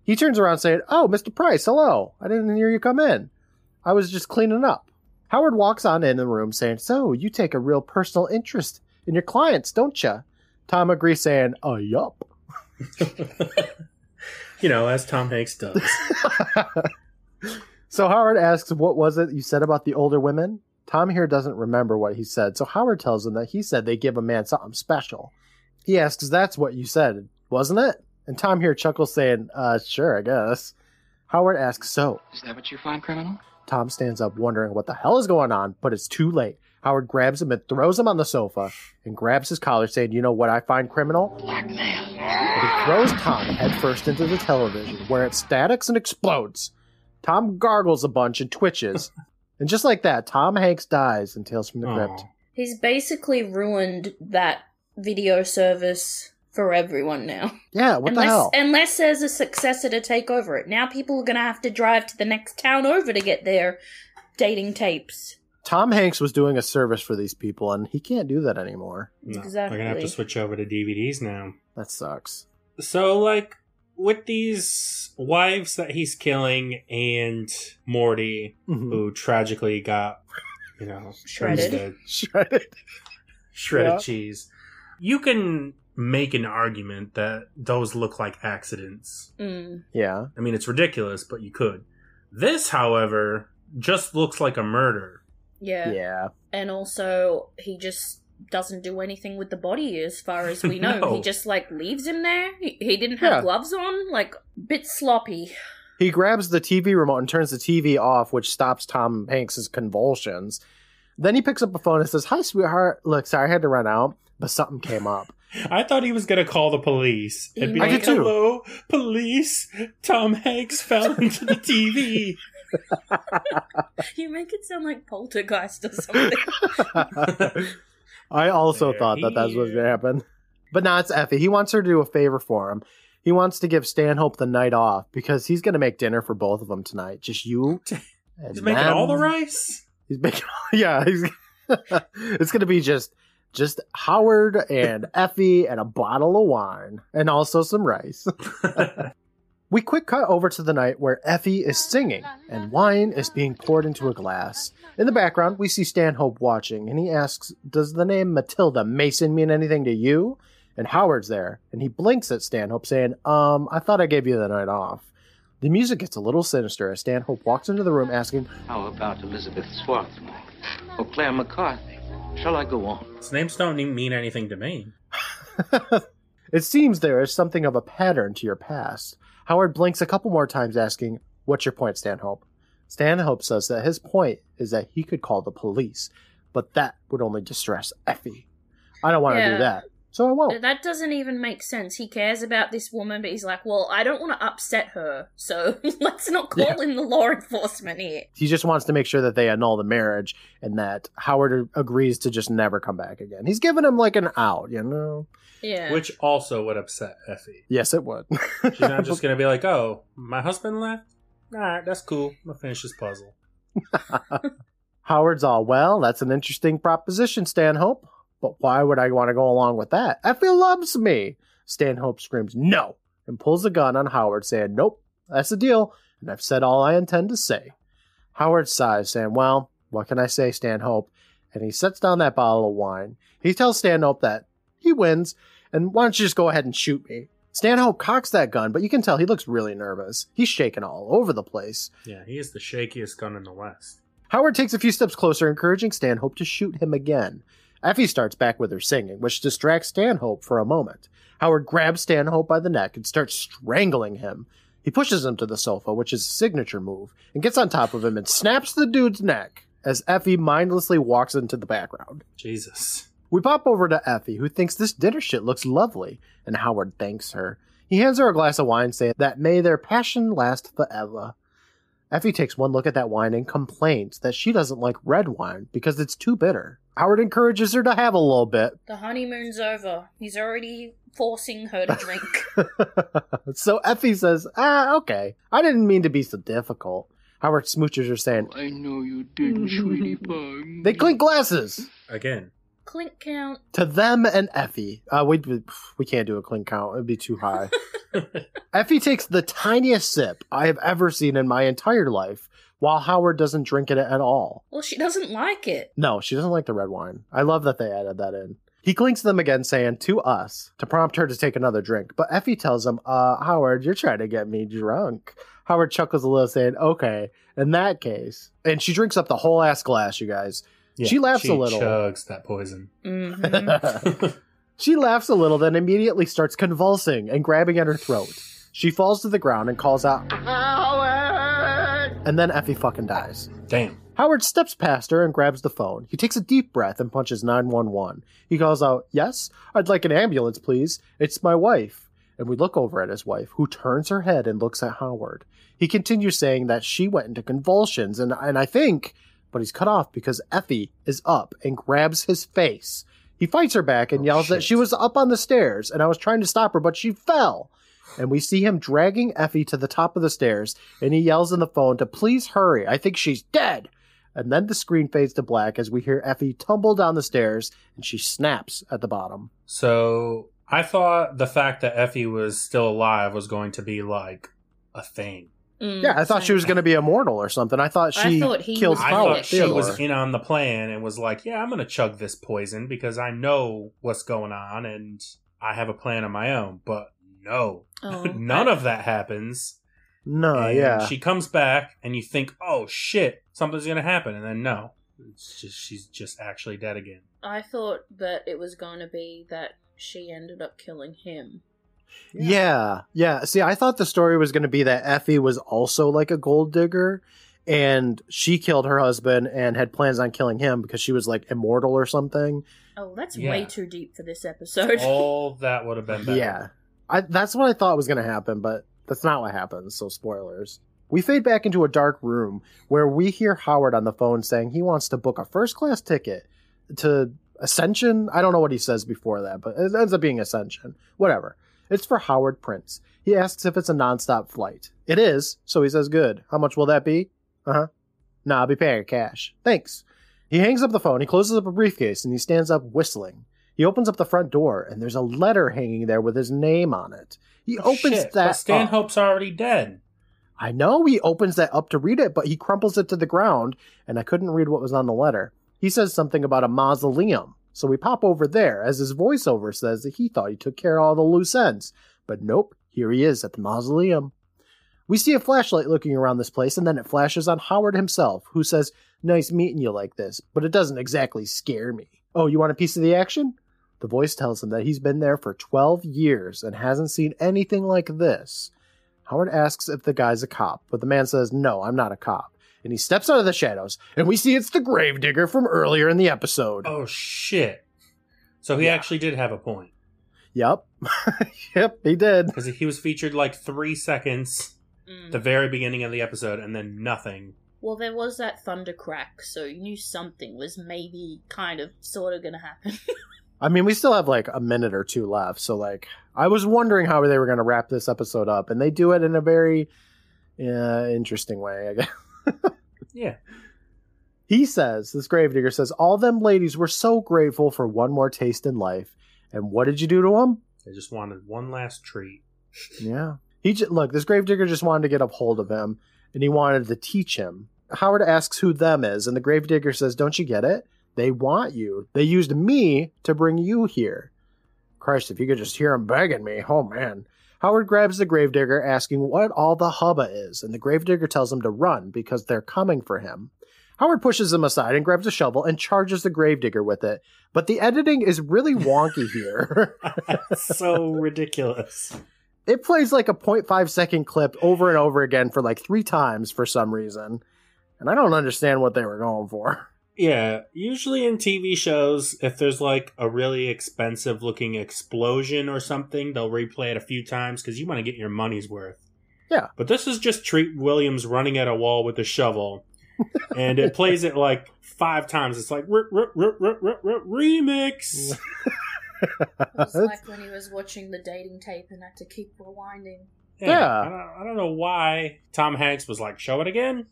He turns around saying, Oh, Mr. Price, hello. I didn't hear you come in. I was just cleaning up. Howard walks on in the room saying, So, you take a real personal interest in your clients, don't you? Tom agrees, saying, Oh, yup. [laughs] you know, as Tom Hanks does. [laughs] so Howard asks, What was it you said about the older women? Tom here doesn't remember what he said, so Howard tells him that he said they give a man something special. He asks, That's what you said, wasn't it? And Tom here chuckles, saying, Uh, sure, I guess. Howard asks, So, Is that what you find criminal? Tom stands up, wondering what the hell is going on, but it's too late. Howard grabs him and throws him on the sofa and grabs his collar, saying, You know what I find criminal? Blackmail. He throws Tom headfirst into the television, where it statics and explodes. Tom gargles a bunch and twitches. And just like that, Tom Hanks dies in Tales from the Crypt. Aw. He's basically ruined that video service for everyone now. Yeah, what unless, the hell? Unless there's a successor to take over it. Now people are going to have to drive to the next town over to get their dating tapes. Tom Hanks was doing a service for these people, and he can't do that anymore. No, They're gonna have to switch over to DVDs now. That sucks. So, like, with these wives that he's killing and Morty, Mhm. who tragically got, you know, Shredded. Shredded. shredded Yeah. cheese. You can make an argument that those look like accidents. Mm. Yeah. I mean, it's ridiculous, but you could. This, however, just looks like a murder. Yeah. Yeah. And also, he just doesn't do anything with the body as far as we know. [laughs] No. He just, like, leaves him there. He, he didn't have Yeah. gloves on. Like, bit sloppy. He grabs the TV remote and turns the TV off, which stops Tom Hanks's convulsions. Then he picks up a phone and says, Hi, sweetheart. Look, sorry I had to run out, but something came up. [laughs] I thought he was gonna call the police and be I like, did too. "Hello, police! Tom Hanks fell into the TV." [laughs] You make it sound like poltergeist or something. I also They're thought that that was going to happen. But now it's Effie. He wants her to do a favor for him. He wants to give Stanhope the night off because he's going to make dinner for both of them tonight. Just you. [laughs] He's making all the rice. He's making. Yeah, he's. [laughs] it's going to be just just Howard and [laughs] Effie and a bottle of wine and also some rice. We quick cut over to the night where Effie is singing and wine is being poured into a glass. In the background, we see Stanhope watching and he asks, Does the name Matilda Mason mean anything to you? And Howard's there and he blinks at Stanhope saying, Um, I thought I gave you the night off. The music gets a little sinister as Stanhope walks into the room asking, How about Elizabeth Swarthmore or Claire McCarthy? Shall I go on? His names don't even mean anything to me. [laughs] It seems there is something of a pattern to your past. Howard blinks a couple more times, asking, What's your point, Stanhope? Stanhope says that his point is that he could call the police, but that would only distress Effie. I don't want to Yeah. do that, so I won't. that doesn't even make sense. He cares about this woman, but he's like, well, I don't want to upset her, so [laughs] let's not call Yeah. in the law enforcement here. He just wants to make sure that they annul the marriage and that Howard agrees to just never come back again. He's giving him like an out, you know? Yeah. Which also would upset Effie. Yes, it would. She's not just [laughs] gonna be like, "Oh, my husband left." All right, that's cool. I'm gonna finish this puzzle. [laughs] Howard's all, well, that's an interesting proposition, Stanhope. But why would I want to go along with that? Effie loves me. Stanhope screams, no, and pulls a gun on Howard, saying, nope, that's the deal, and I've said all I intend to say. Howard sighs, saying, well, what can I say, Stanhope? And he sets down that bottle of wine. He tells Stanhope that he wins, and why don't you just go ahead and shoot me? Stanhope cocks that gun, but you can tell he looks really nervous. He's shaking all over the place. Yeah, he is the shakiest gun in the West. Howard takes a few steps closer, encouraging Stanhope to shoot him again. Effie starts back with her singing, which distracts Stanhope for a moment. Howard grabs Stanhope by the neck and starts strangling him. He pushes him to the sofa, which is a signature move, and gets on top of him and snaps the dude's neck as Effie mindlessly walks into the background. Jesus. We pop over to Effie, who thinks this dinner shit looks lovely, and Howard thanks her. He hands her a glass of wine, saying that may their passion last forever. Effie takes one look at that wine and complains that she doesn't like red wine because it's too bitter. Howard encourages her to have a little bit. the honeymoon's over. He's already forcing her to drink. [laughs] so Effie says, Ah, okay. I didn't mean to be so difficult. Howard smoochers are saying, I know you didn't, sweetie [laughs] pie. they clink glasses Again. Clink count. to them and Effie. Uh, we, we can't do a clink count. It'd be too high. [laughs] Effie takes the tiniest sip I have ever seen in my entire life, while Howard doesn't drink it at all. Well, she doesn't like it. No, she doesn't like the red wine. I love that they added that in. He clinks them again, saying to us to prompt her to take another drink. But Effie tells him, uh, Howard, you're trying to get me drunk. Howard chuckles a little, saying, okay, in that case. And she drinks up the whole ass glass, you guys. She laughs a little. chugs that poison. Mhm. [laughs] she laughs a little, then immediately starts convulsing and grabbing at her throat. She falls to the ground and calls out, Howard! and then Effie fucking dies. Damn. Howard steps past her and grabs the phone. He takes a deep breath and punches 911. He calls out, Yes, I'd like an ambulance, please. It's my wife. And we look over at his wife, who turns her head and looks at Howard. He continues saying that she went into convulsions, and, and I think, but he's cut off because Effie is up and grabs his face. He fights her back and Oh, yells that she was up on the stairs, and I was trying to stop her, but she fell. And we see him dragging Effie to the top of the stairs, and he yells in the phone to please hurry. I think she's dead. And then the screen fades to black as we hear Effie tumble down the stairs and she snaps at the bottom. So I thought the fact that Effie was still alive was going to be like a thing. Mm, Yeah, I thought she was going to be immortal or something. I thought I she thought he killed was I thought she Theodore. was in on the plan and was like, "Yeah, I'm going to chug this poison because I know what's going on and I have a plan of my own." But no, Oh, [laughs] none I- of that happens. no, and yeah. she comes back, and you think, "Oh shit, something's going to happen," and then no, it's just she's just actually dead again. I thought that it was going to be that she ended up killing him. Yeah, yeah. See, I thought the story was going to be that Effie was also like a gold digger, and she killed her husband and had plans on killing him because she was like immortal or something. Oh, that's Yeah. way too deep for this episode. All that would have been better. Yeah, I, that's what I thought was going to happen, but that's not what happens. So spoilers. We fade back into a dark room where we hear Howard on the phone saying he wants to book a first class ticket to Ascension. I don't know what he says before that, but it ends up being Ascension. Whatever. It's for Howard Prince. He asks if it's a nonstop flight. It is, so he says, Good. How much will that be? Uh huh. Nah, I'll be paying cash. Thanks. He hangs up the phone, he closes up a briefcase, and he stands up whistling. He opens up the front door, and there's a letter hanging there with his name on it. He Oh, opens shit, that But up. Stanhope's already dead. I know he opens that up to read it, but he crumples it to the ground, and I couldn't read what was on the letter. He says something about a mausoleum. So we pop over there, as his voiceover says that he thought he took care of all the loose ends. But nope, here he is at the mausoleum. We see a flashlight looking around this place, and then it flashes on Howard himself, who says, Nice meeting you like this, but it doesn't exactly scare me. Oh, you want a piece of the action? The voice tells him that he's been there for 12 years and hasn't seen anything like this. Howard asks if the guy's a cop, but the man says, No, I'm not a cop. And he steps out of the shadows, and we see it's the gravedigger from earlier in the episode. Oh shit! So he Yeah. actually did have a point Yep. [laughs] yep, he did. because he was featured like three seconds Mm. the very beginning of the episode, and then nothing. Well, there was that thunder crack, so you knew something was maybe kind of sort of gonna happen. [laughs] I mean, we still have like a minute or two left, so like I was wondering how they were going to wrap this episode up, and they do it in a very uh, interesting way, I guess. Yeah, [laughs] He says, this gravedigger says, all them ladies were so grateful for one more taste in life. And what did you do to them? they just wanted one last treat. Yeah. He j- look, this gravedigger just wanted to get a hold of him, and he wanted to teach him. Howard asks who them is, and the gravedigger says, "Don't you get it? They want you. They used me to bring you here." Christ, if you could just hear him begging me, oh man. Howard grabs the gravedigger, asking what all the hubba is, and the gravedigger tells him to run because they're coming for him. Howard pushes him aside and grabs a shovel and charges the gravedigger with it. But the editing is really wonky here. [laughs] so ridiculous. it plays like a 0.5 second clip over and over again for like three times for some reason. And I don't understand what they were going for. Yeah, usually in TV shows, if there's like a really expensive looking explosion or something, they'll replay it a few times because you want to get your money's worth. Yeah. But this is just Treat Williams running at a wall with a shovel, and it plays it like five times. It's like "R- r- r- r- r- r- remix. It was like [laughs] when he was watching the dating tape and had to keep rewinding. Yeah. I don't, I don't know why Tom Hanks was like, "Show it again."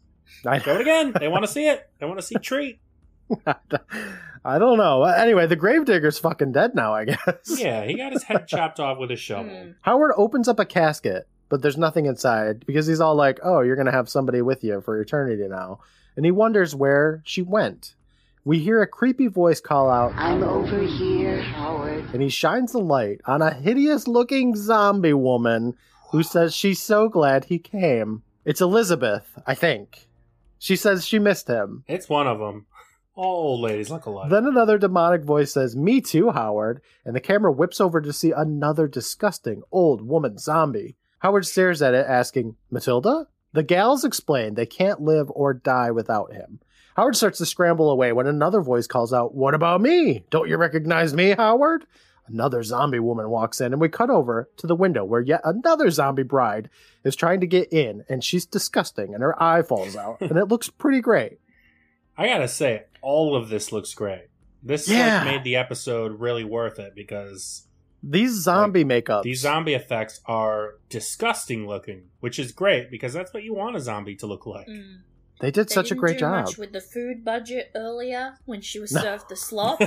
I, Show it [laughs] again. They want to see it. They want to see Treat. [laughs] I don't know. Anyway, the gravedigger's fucking dead now, I guess. Yeah, he got his head chopped off with a [laughs] shovel. Mm. Howard opens up a casket, but there's nothing inside because he's all like, "Oh, you're gonna have somebody with you for eternity now," and he wonders where she went. We hear a creepy voice call out, I'm over here, Howard. and he shines the light on a hideous-looking zombie woman who says she's so glad he came. It's Elizabeth, I think. She says she missed him. It's one of them. Old ladies look alive. Then another demonic voice says, Me too, Howard. And the camera whips over to see another disgusting old woman zombie. Howard stares at it, asking, Matilda? The gals explain they can't live or die without him. Howard starts to scramble away when another voice calls out, What about me? Don't you recognize me, Howard? Another zombie woman walks in, and we cut over to the window where yet another zombie bride is trying to get in, and she's disgusting, and her eye falls out, [laughs] and it looks pretty great. I gotta say, all of this looks great. This Yeah. like, made the episode really worth it because These zombie makeups. these zombie effects are disgusting looking, which is great because that's what you want a zombie to look like. Mm. they did They such a didn't great do job. Much with the food budget earlier when she was No. served the [laughs] sloth,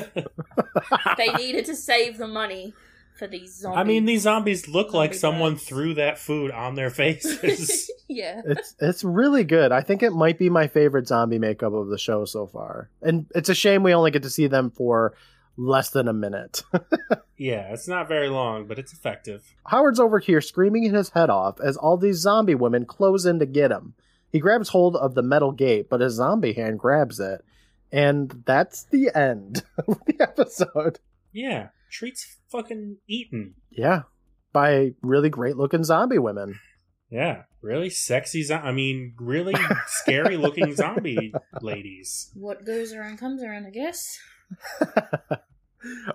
they needed to save the money for these zombies. I mean, these zombies look like Zombie someone birds. threw that food on their [laughs] faces. [laughs] yeah. it's it's really good. I think it might be my favorite zombie makeup of the show so far. And it's a shame we only get to see them for less than a minute. [laughs] yeah, it's not very long, but it's effective. Howard's over here screaming his head off as all these zombie women close in to get him. He grabs hold of the metal gate, but his zombie hand grabs it. And that's the end of the episode. Yeah, treats fucking eaten. Yeah. By really great looking zombie women. Yeah, really sexy. Zo- I mean, really [laughs] scary looking zombie ladies. What goes around comes around, I guess. [laughs]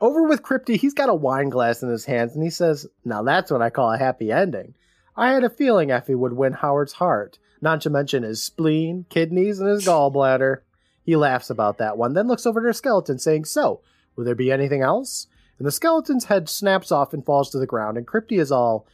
Over with Crypty, he's got a wine glass in his hands and he says, Now that's what I call a happy ending. I had a feeling Effie would win Howard's heart, not to mention his spleen, kidneys, and his gallbladder. He laughs about that one, then looks over to the skeleton, saying, So, will there be anything else? And the skeleton's head snaps off and falls to the ground, and Crypty is all,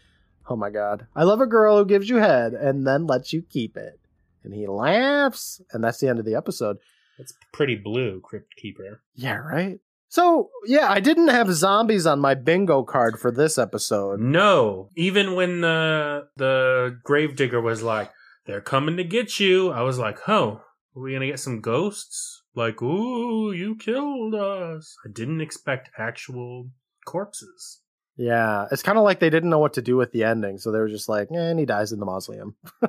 Oh my god, I love a girl who gives you head and then lets you keep it. And he laughs, and that's the end of the episode. It's pretty blue, Crypt Keeper. Yeah, right. So, yeah, I didn't have zombies on my bingo card for this episode. No, even when the the gravedigger was like, "They're coming to get you," I was like, "Oh, are we gonna get some ghosts?" Like, "Ooh, you killed us." I didn't expect actual corpses. Yeah, it's kind of like they didn't know what to do with the ending, so they were just like, eh, and he dies in the mausoleum. [laughs] I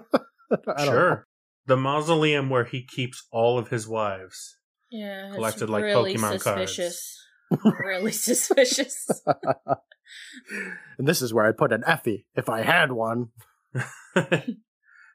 don't Sure, know. the mausoleum where he keeps all of his wives. Yeah, it's Collected like really Pokemon cards. suspicious. [laughs] really suspicious. [laughs] and this is where I'd put an Effie if I had one.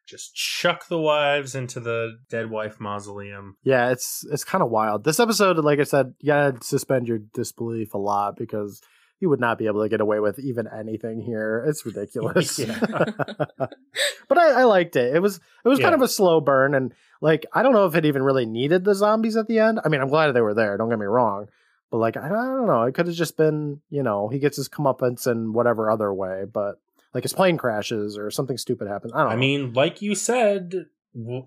Just chuck the wives into the dead wife mausoleum. Yeah, it's it's kind of wild. This episode, like I said, you gotta suspend your disbelief a lot because you would not be able to get away with even anything here. It's ridiculous. [laughs] [laughs] But I, I liked it. It was it was kind of a slow burn, and like I don't know if it even really needed the zombies at the end. I mean, I'm glad they were there. Don't get me wrong, but like I don't, I don't know. It could have just been you know he gets his comeuppance in whatever other way, but like his plane crashes or something stupid happens. I don't. I know. mean, like you said,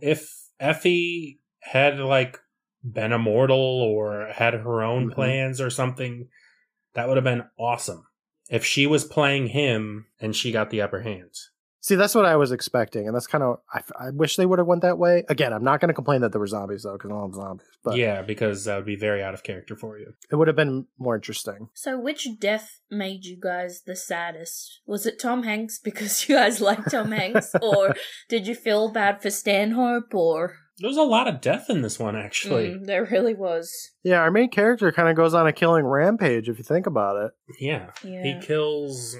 if Effie had like been immortal or had her own Mhm. plans or something, that would have been awesome. If she was playing him and she got the upper hand. See, that's what I was expecting, and that's kind of. I, I wish they would have went that way. Again, I'm not going to complain that there were zombies though, because I love zombies. But yeah, because that would be very out of character for you. it would have been more interesting. so, which death made you guys the saddest? Was it Tom Hanks because you guys like Tom Hanks, or [laughs] did you feel bad for Stanhope? Or There was a lot of death in this one, actually. Mm, there really was. Yeah, our main character kind of goes on a killing rampage if you think about it. Yeah. Yeah. He kills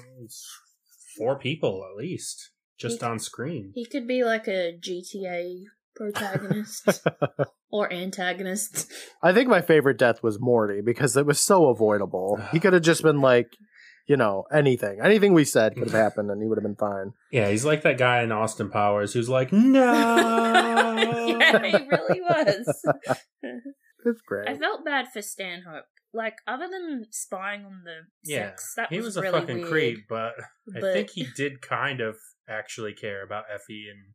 four people at least, just He- on screen. He could be like a GTA protagonist [laughs] or antagonist. I think my favorite death was Morty because it was so avoidable. He ah. could have just been like, you know, anything. Anything we said could have [laughs] happened and he would have been fine. Yeah, he's like that guy in Austin Powers who's like, no. [laughs] yeah, he really was. It's great. I felt bad for Stanhope. Like, other than spying on the Yeah, sex, that he was, was a really fucking weird. creep, but, I think he did kind of actually care about Effie and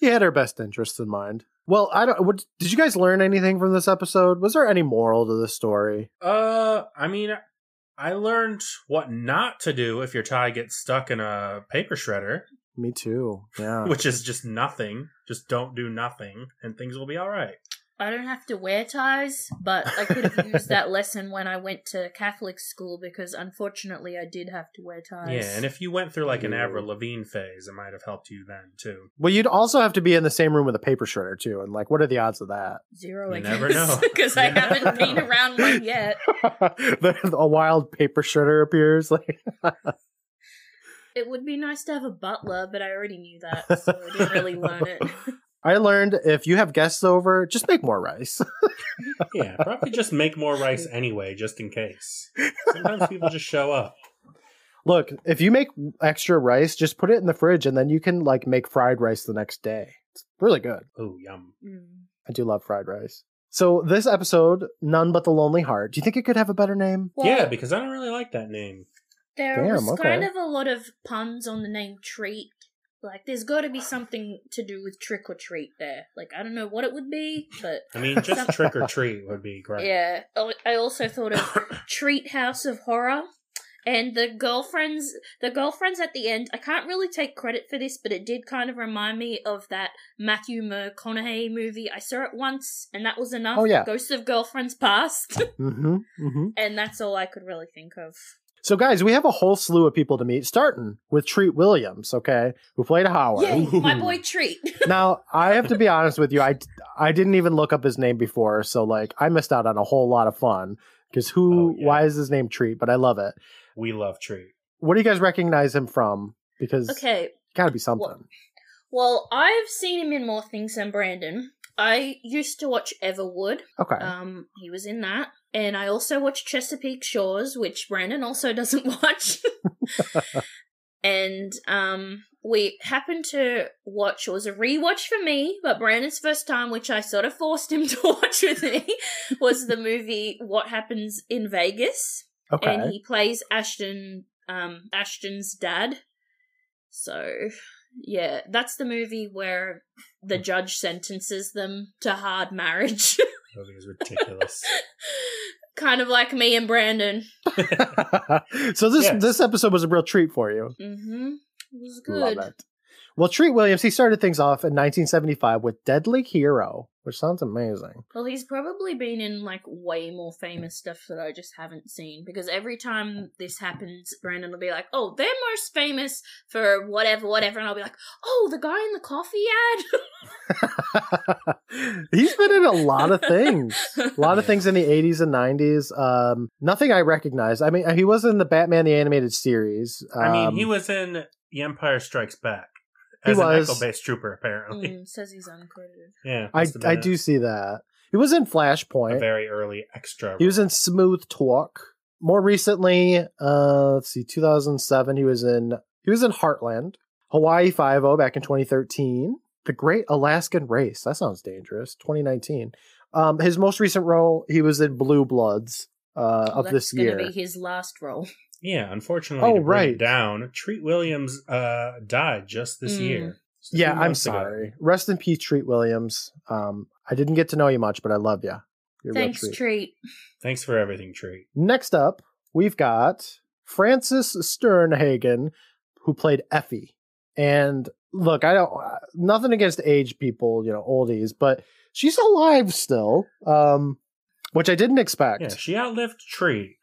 He had her best interests in mind. Well, I don't. What, did you guys learn anything from this episode? Was there any moral to the story? Uh, I mean, I learned what not to do if your tie gets stuck in a paper shredder, Me too. Yeah. [laughs] which is just nothing. Just don't do nothing, and things will be all right. I don't have to wear ties, but I could have [laughs] used that lesson when I went to Catholic school because unfortunately I did have to wear ties. Yeah, and if you went through like an Ew. Avril Lavigne phase, it might have helped you then too. Well, you'd also have to be in the same room with a paper shredder too, and like, what are the odds of that? Zero, You I never guess, know. [laughs] because I haven't been around one yet. [laughs] a wild paper shredder appears. Like, It would be nice to have a butler, but I already knew that, so I didn't really learn it. I learned if you have guests over, just make more rice. [laughs] Yeah, probably just make more rice anyway, just in case. Sometimes people just show up. Look, if you make extra rice, just put it in the fridge, and then you can like make fried rice the next day. It's really good. Oh, yum. Mm. I do love fried rice. So this episode, none but the lonely heart. Do you think it could have a better name? Well, yeah, because I don't really like that name. there Damn, was okay. kind of a lot of puns on the name treat. Like, there's got to be something to do with trick or treat there. Like, I don't know what it would be, but I mean, just trick or treat would be great. yeah. Oh, I also thought of Treat House of Horror. And the girlfriends, the girlfriends at the end, I can't really take credit for this, but it did kind of remind me of that Matthew McConaughey movie. I saw it once, and that was enough. Oh, yeah. Ghost of Girlfriends Past. Mm-hmm. Mm-hmm. [laughs] and that's all I could really think of. So, guys, we have a whole slew of people to meet, starting with Treat Williams, okay, who played Howard. Yay, [laughs] my boy Treat. [laughs] now, I have to be honest with you. I, I didn't even look up his name before, so like I missed out on a whole lot of fun because who? Oh, yeah. Why is his name Treat? But I love it. We love treat. What do you guys recognize him from? Because okay, got to be something. Well- well, I've seen him in more things than Brandon. I used to watch Everwood. okay. Um, he was in that. And I also watch Chesapeake Shores, which Brandon also [laughs] doesn't watch. [laughs] and um, we happened to watch, it was a rewatch for me, but Brandon's first time, which I sort of forced him [laughs] to watch with me, was the movie What Happens in Vegas. okay. And he plays Ashton, um, Ashton's dad. So, yeah, that's the movie where the judge sentences them to hard marriage. That was ridiculous. [laughs] kind of like me and Brandon. [laughs] so this Yes. this episode was a real treat for you. Mm-hmm. It was Love good. It. Well, Treat Williams, he started things off in 1975 with Deadly Hero, which sounds amazing. Well, he's probably been in like way more famous stuff that I just haven't seen because every time this happens, Brandon will be like, "Oh, they're most famous for whatever, whatever," and I'll be like, "Oh, the guy in the coffee ad." [laughs] He's been in a lot of things. A lot of Yeah. things in the 80s and 90s. Um, nothing I recognize. I mean, he was in the Batman the Animated Series. I mean, he Um, was in The Empire Strikes Back He as was. an Echo-based trooper, apparently. Mm, says he's uncredited. [laughs] Yeah, I, must have been I a- do see that. He was in Flashpoint. a Flashpoint. very early extra. He was in Smooth Talk. More recently, uh, let's see, 2007, he was in he was in Heartland, Hawaii Five O back in 2013, The Great Alaskan Race. That sounds dangerous. 2019. Um, his most recent role, he was in Blue Bloods uh, of this that's gonna year. be his last role. [laughs] Yeah, unfortunately, Oh, to right. down. Treat Williams uh, died just this Mm. year. Just Yeah, I'm months ago. sorry. Rest in peace, Treat Williams. Um, I didn't get to know you much, but I love you. You're Thanks, treat. treat. Thanks for everything, Treat. Next up, we've got Frances Sternhagen, who played Effie. And look, I don't nothing against age people, you know, oldies, but she's alive still. Um, which I didn't expect. Yeah, she outlived Treat.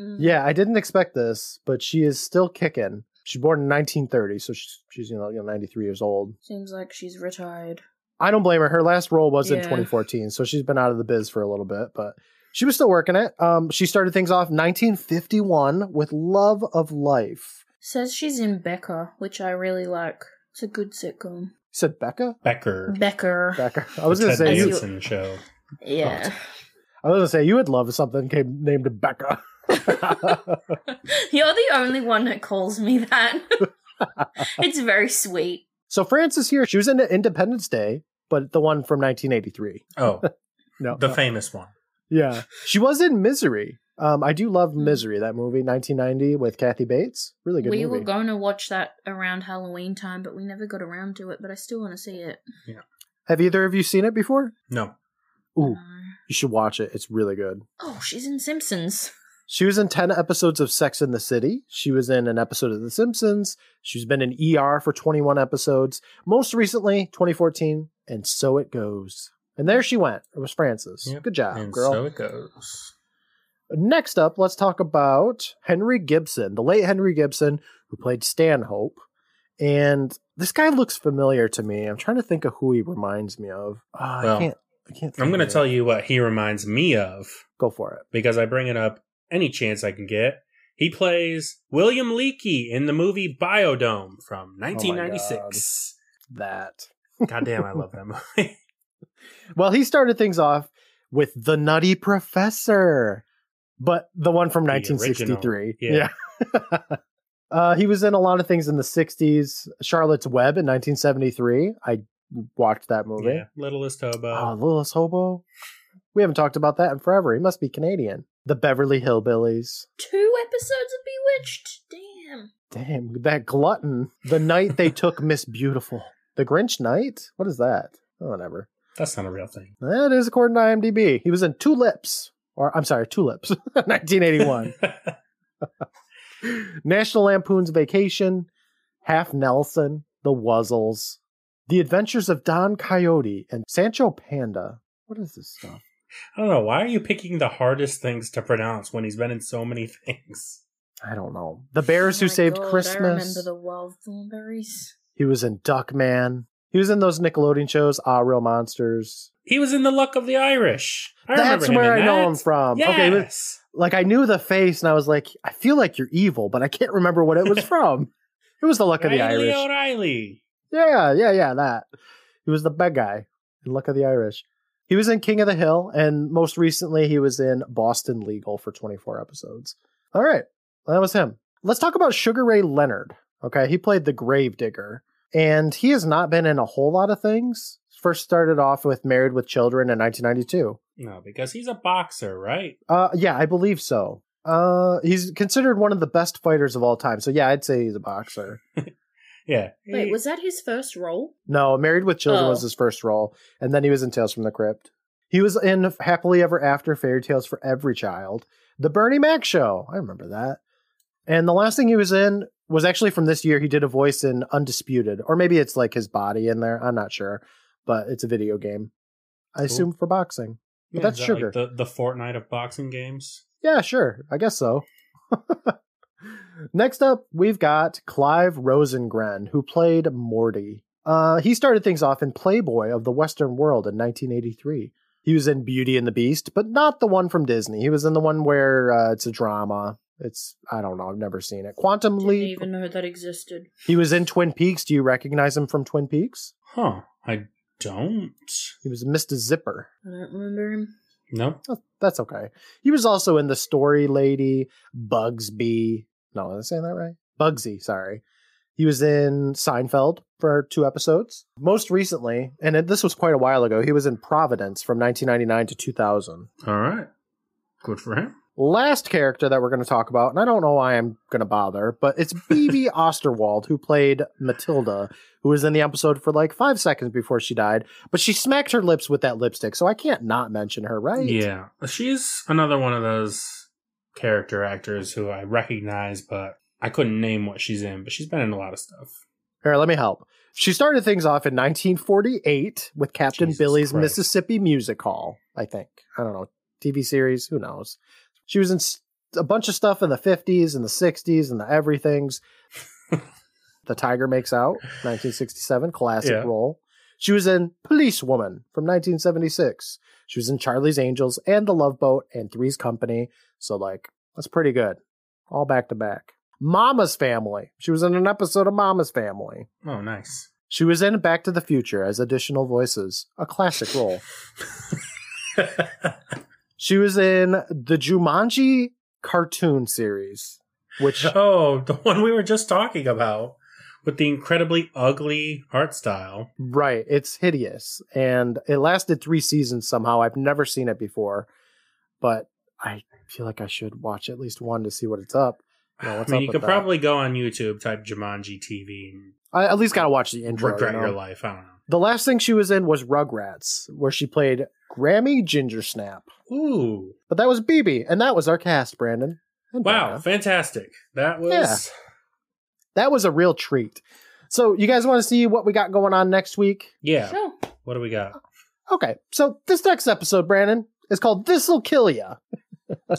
Mm. Yeah, I didn't expect this, but she is still kicking. She's born in 1930, so she's, she's you know, you know 93 years old. Seems like she's retired. I don't blame her. Her last role was in 2014, so she's been out of the biz for a little bit, but she was still working it. Um, she started things off 1951 with Love of Life. Says she's in Becca, which I really like. It's a good sitcom. You said Becca? Becker. Becker. Becca. I was gonna Ted say you. Danson show. Yeah. I was gonna say you would love something came, named Becca. [laughs] You're the only one that calls me that. [laughs] it's very sweet. so Frances here, she was in Independence Day, but the one from 1983. Oh, [laughs] No, the no. famous one. yeah, she was in Misery. Um, I do love Hmm. Misery, that movie, 1990 with Kathy Bates. Really good we movie. were going to watch that around Halloween time, but we never got around to it. But I still want to see it. Yeah. Have either of you seen it before? No. Ooh, No. you should watch it. It's really good. Oh, she's in Simpsons. She was in 10 episodes of Sex in the City. She was in an episode of The Simpsons. She's been in ER for 21 episodes. Most recently, 2014, and So It Goes. And there she went. It was Frances. Yep. Good job, and girl. so it goes. Next up, let's talk about Henry Gibson, the late Henry Gibson, who played Stanhope. And this guy looks familiar to me. I'm trying to think of who he reminds me of. Uh, Well, I can't. I can't. I'm going to tell you what he reminds me of Go for it. because I bring it up any chance I can get. He plays William Leakey in the movie Biodome from 1996. That. God damn, I love that [laughs] movie. Well, he started things off with the Nutty Professor, but the one from The 1963. original, Yeah. [laughs] uh, he was in a lot of things in the 60s. Charlotte's Web in 1973. I watched that movie. yeah, Littlest Hobo. Oh, Littlest Hobo. We haven't talked about that in forever. He must be Canadian. The Beverly Hillbillies. Two episodes of Bewitched. Damn. Damn, that glutton. The night they took [laughs] Miss Beautiful. The Grinch Night? What is that? Oh, whatever. That's not a real thing. That is according to IMDb. He was in Two Lips. Or, I'm sorry, Tulips. 1981. [laughs] [laughs] National Lampoon's Vacation. Half Nelson. The Wuzzles. The Adventures of Don Coyote and Sancho Panda. What is this stuff? I don't know. Why are you picking the hardest things to pronounce when he's been in so many [laughs] things? I don't know. The Bears Oh Who Saved God, I Christmas. remember the wild Thornberrys. He was in Duckman. He was in those Nickelodeon shows, Ah Real Monsters. He was in The Luck of the Irish. I That's remember him where I in know him from. Yes. Okay, but, like I knew the face, and I was like, I feel like you're evil, but I can't remember what it was [laughs] from. It was the Luck of the Riley Irish. O'Reilly. Yeah, yeah, yeah, that. He was the bad guy in Luck of the Irish. He was in King of the Hill, and most recently he was in Boston Legal for 24 episodes. All right, that was him. Let's talk about Sugar Ray Leonard. Okay, he played the Gravedigger, and he has not been in a whole lot of things. First started off with Married with Children in 1992. No, because he's a boxer, right? Uh, yeah, I believe so. Uh, he's considered one of the best fighters of all time. So yeah, I'd say he's a boxer. [laughs] Yeah. Wait, He- was that his first role? No, Married with Children Oh. was his first role, and then he was in Tales from the Crypt. He was in Happily Ever After, Fairy Tales for Every Child, The Bernie Mac Show. I remember that. And the last thing he was in was actually from this year. He did a voice in Undisputed, or maybe it's like his body in there. I'm not sure, but it's a video game. I assume for boxing. But Yeah, that's that sugar. Like the the Fortnite of boxing games. Yeah, sure. I guess so. [laughs] Next up, we've got Clive Rosengren, who played Morty. Uh, he started things off in Playboy of the Western World in 1983. He was in Beauty and the Beast, but not the one from Disney. He was in the one where uh, it's a drama. It's I don't know. I've never seen it. Quantum Didn't Leap. even know that existed. He was in Twin Peaks. Do you recognize him from Twin Peaks? Huh. I don't. He was Mr. Zipper. I don't remember him. No. Oh, That's okay. He was also in The Story Lady, Bugsby. No, am I saying that right? Bugsy, sorry. He was in Seinfeld for two episodes. Most recently, and it, this was quite a while ago, he was in Providence from 1999 to 2000. All right. Good for him. Last character that we're going to talk about, and I don't know why I'm going to bother, but it's Bibi [laughs] Osterwald, who played Matilda, who was in the episode for like five seconds before she died, but she smacked her lips with that lipstick, so I can't not mention her, right? Yeah. She's another one of those character actors who I recognize, but I couldn't name what she's in, but she's been in a lot of stuff. Here, let me help. She started things off in 1948 with Captain Jesus Billy's Christ. Mississippi Music Hall, I think. I don't know. TV series, who knows? She was in a bunch of stuff in the 50s and the 60s and the everythings. [laughs] the Tiger Makes Out, 1967, classic Yeah. role. She was in Policewoman from 1976. She was in Charlie's Angels and The Love Boat and Three's Company. So, like, that's pretty good. All back to back. Mama's Family. She was in an episode of Mama's Family. Oh, nice. She was in Back to the Future as additional voices, a classic role. [laughs] She was in the Jumanji cartoon series, which oh, the one we were just talking about with the incredibly ugly art style. right, it's hideous and it lasted 3 seasons somehow. I've never seen it before, but I feel like I should watch at least one to see what it's up. You know, I mean, up you could probably go on YouTube, type Jumanji TV, and I at least got to watch the intro. regret you know? your life. I don't know. The last thing she was in was Rugrats, where she played Grammy Gingersnap. Ooh. But that was Bibi, and that was our cast, Brandon. And Wow, fantastic. That was Yeah. That was a real treat. So, you guys want to see what we got going on next week? yeah. Sure. What do we got? Okay, so this next episode, Brandon, is called This'll Kill Ya. [laughs]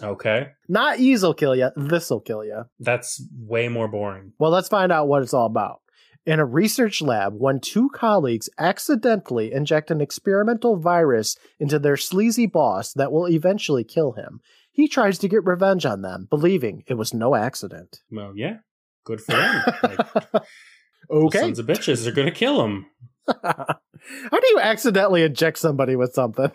Okay. Not Ease'll Kill Ya, This'll Kill Ya. That's way more boring. Well, let's find out what it's all about. In a research lab, when two colleagues accidentally inject an experimental virus into their sleazy boss that will eventually kill him, he tries to get revenge on them, believing it was no accident. Well, yeah. Good for them. Like, okay. Sons of bitches are gonna kill him. [laughs] How do you accidentally inject somebody with something?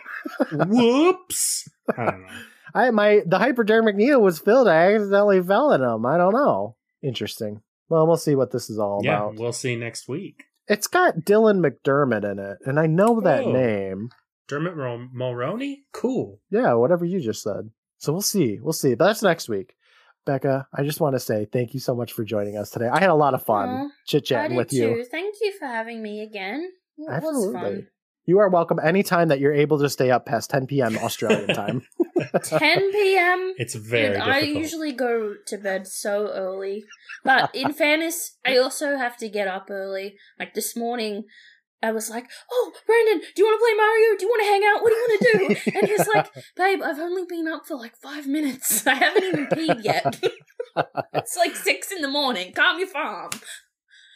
Whoops. [laughs] I don't know. I my the hypodermic needle was filled. I accidentally fell in them. I don't know. Interesting. Well, we'll see what this is all Yeah, about. we'll see next week. It's got Dylan McDermott in it, and I know that Oh. name. Dermot Mulroney? Cool. Yeah, whatever you just said. So we'll see. We'll see. But that's next week. Becca, I just want to say thank you so much for joining us today. I had a lot of fun Aw, chit chatting did with too. you. Thank you for having me again. It was Absolutely. fun. You are welcome anytime that you're able to stay up past 10 p.m. Australian time. [laughs] [laughs] 10 p.m. It's very and I usually go to bed so early. But in [laughs] fairness, I also have to get up early. Like this morning, I was like, "Oh, Brandon, do you want to play Mario? Do you want to hang out? What do you want to do?" And he's like, [laughs] "Babe, I've only been up for like five minutes. I haven't even peed yet. [laughs] it's like six in the morning. Calm your farm."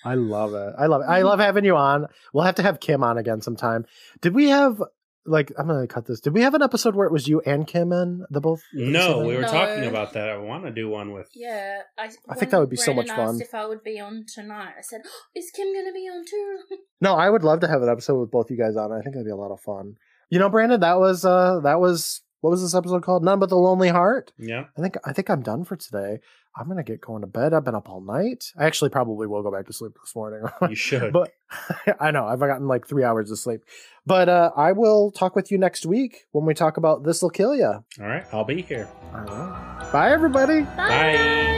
I love it. I love it. I love having you on. We'll have to have Kim on again sometime. Did we have like I'm gonna cut this. Did we have an episode where it was you and Kim and the both? no, we were No. talking about that. I want to do one with. Yeah, I. I think that would be so much fun. asked If I would be on tonight, I said, oh, "Is Kim going to be on too?" [laughs] No, I would love to have an episode with both you guys on. I think that'd be a lot of fun. You know, Brandon, that was uh that was what was this episode called? None but the lonely heart. Yeah. I think I think I'm done for today. I'm gonna get going to bed. I've been up all night. I actually probably will go back to sleep this morning. You should. [laughs] but [laughs] I know I've gotten like three hours of sleep. But uh, I will talk with you next week when we talk about this'll kill you. All right. I'll be here. All right. Bye, everybody. Bye. Bye.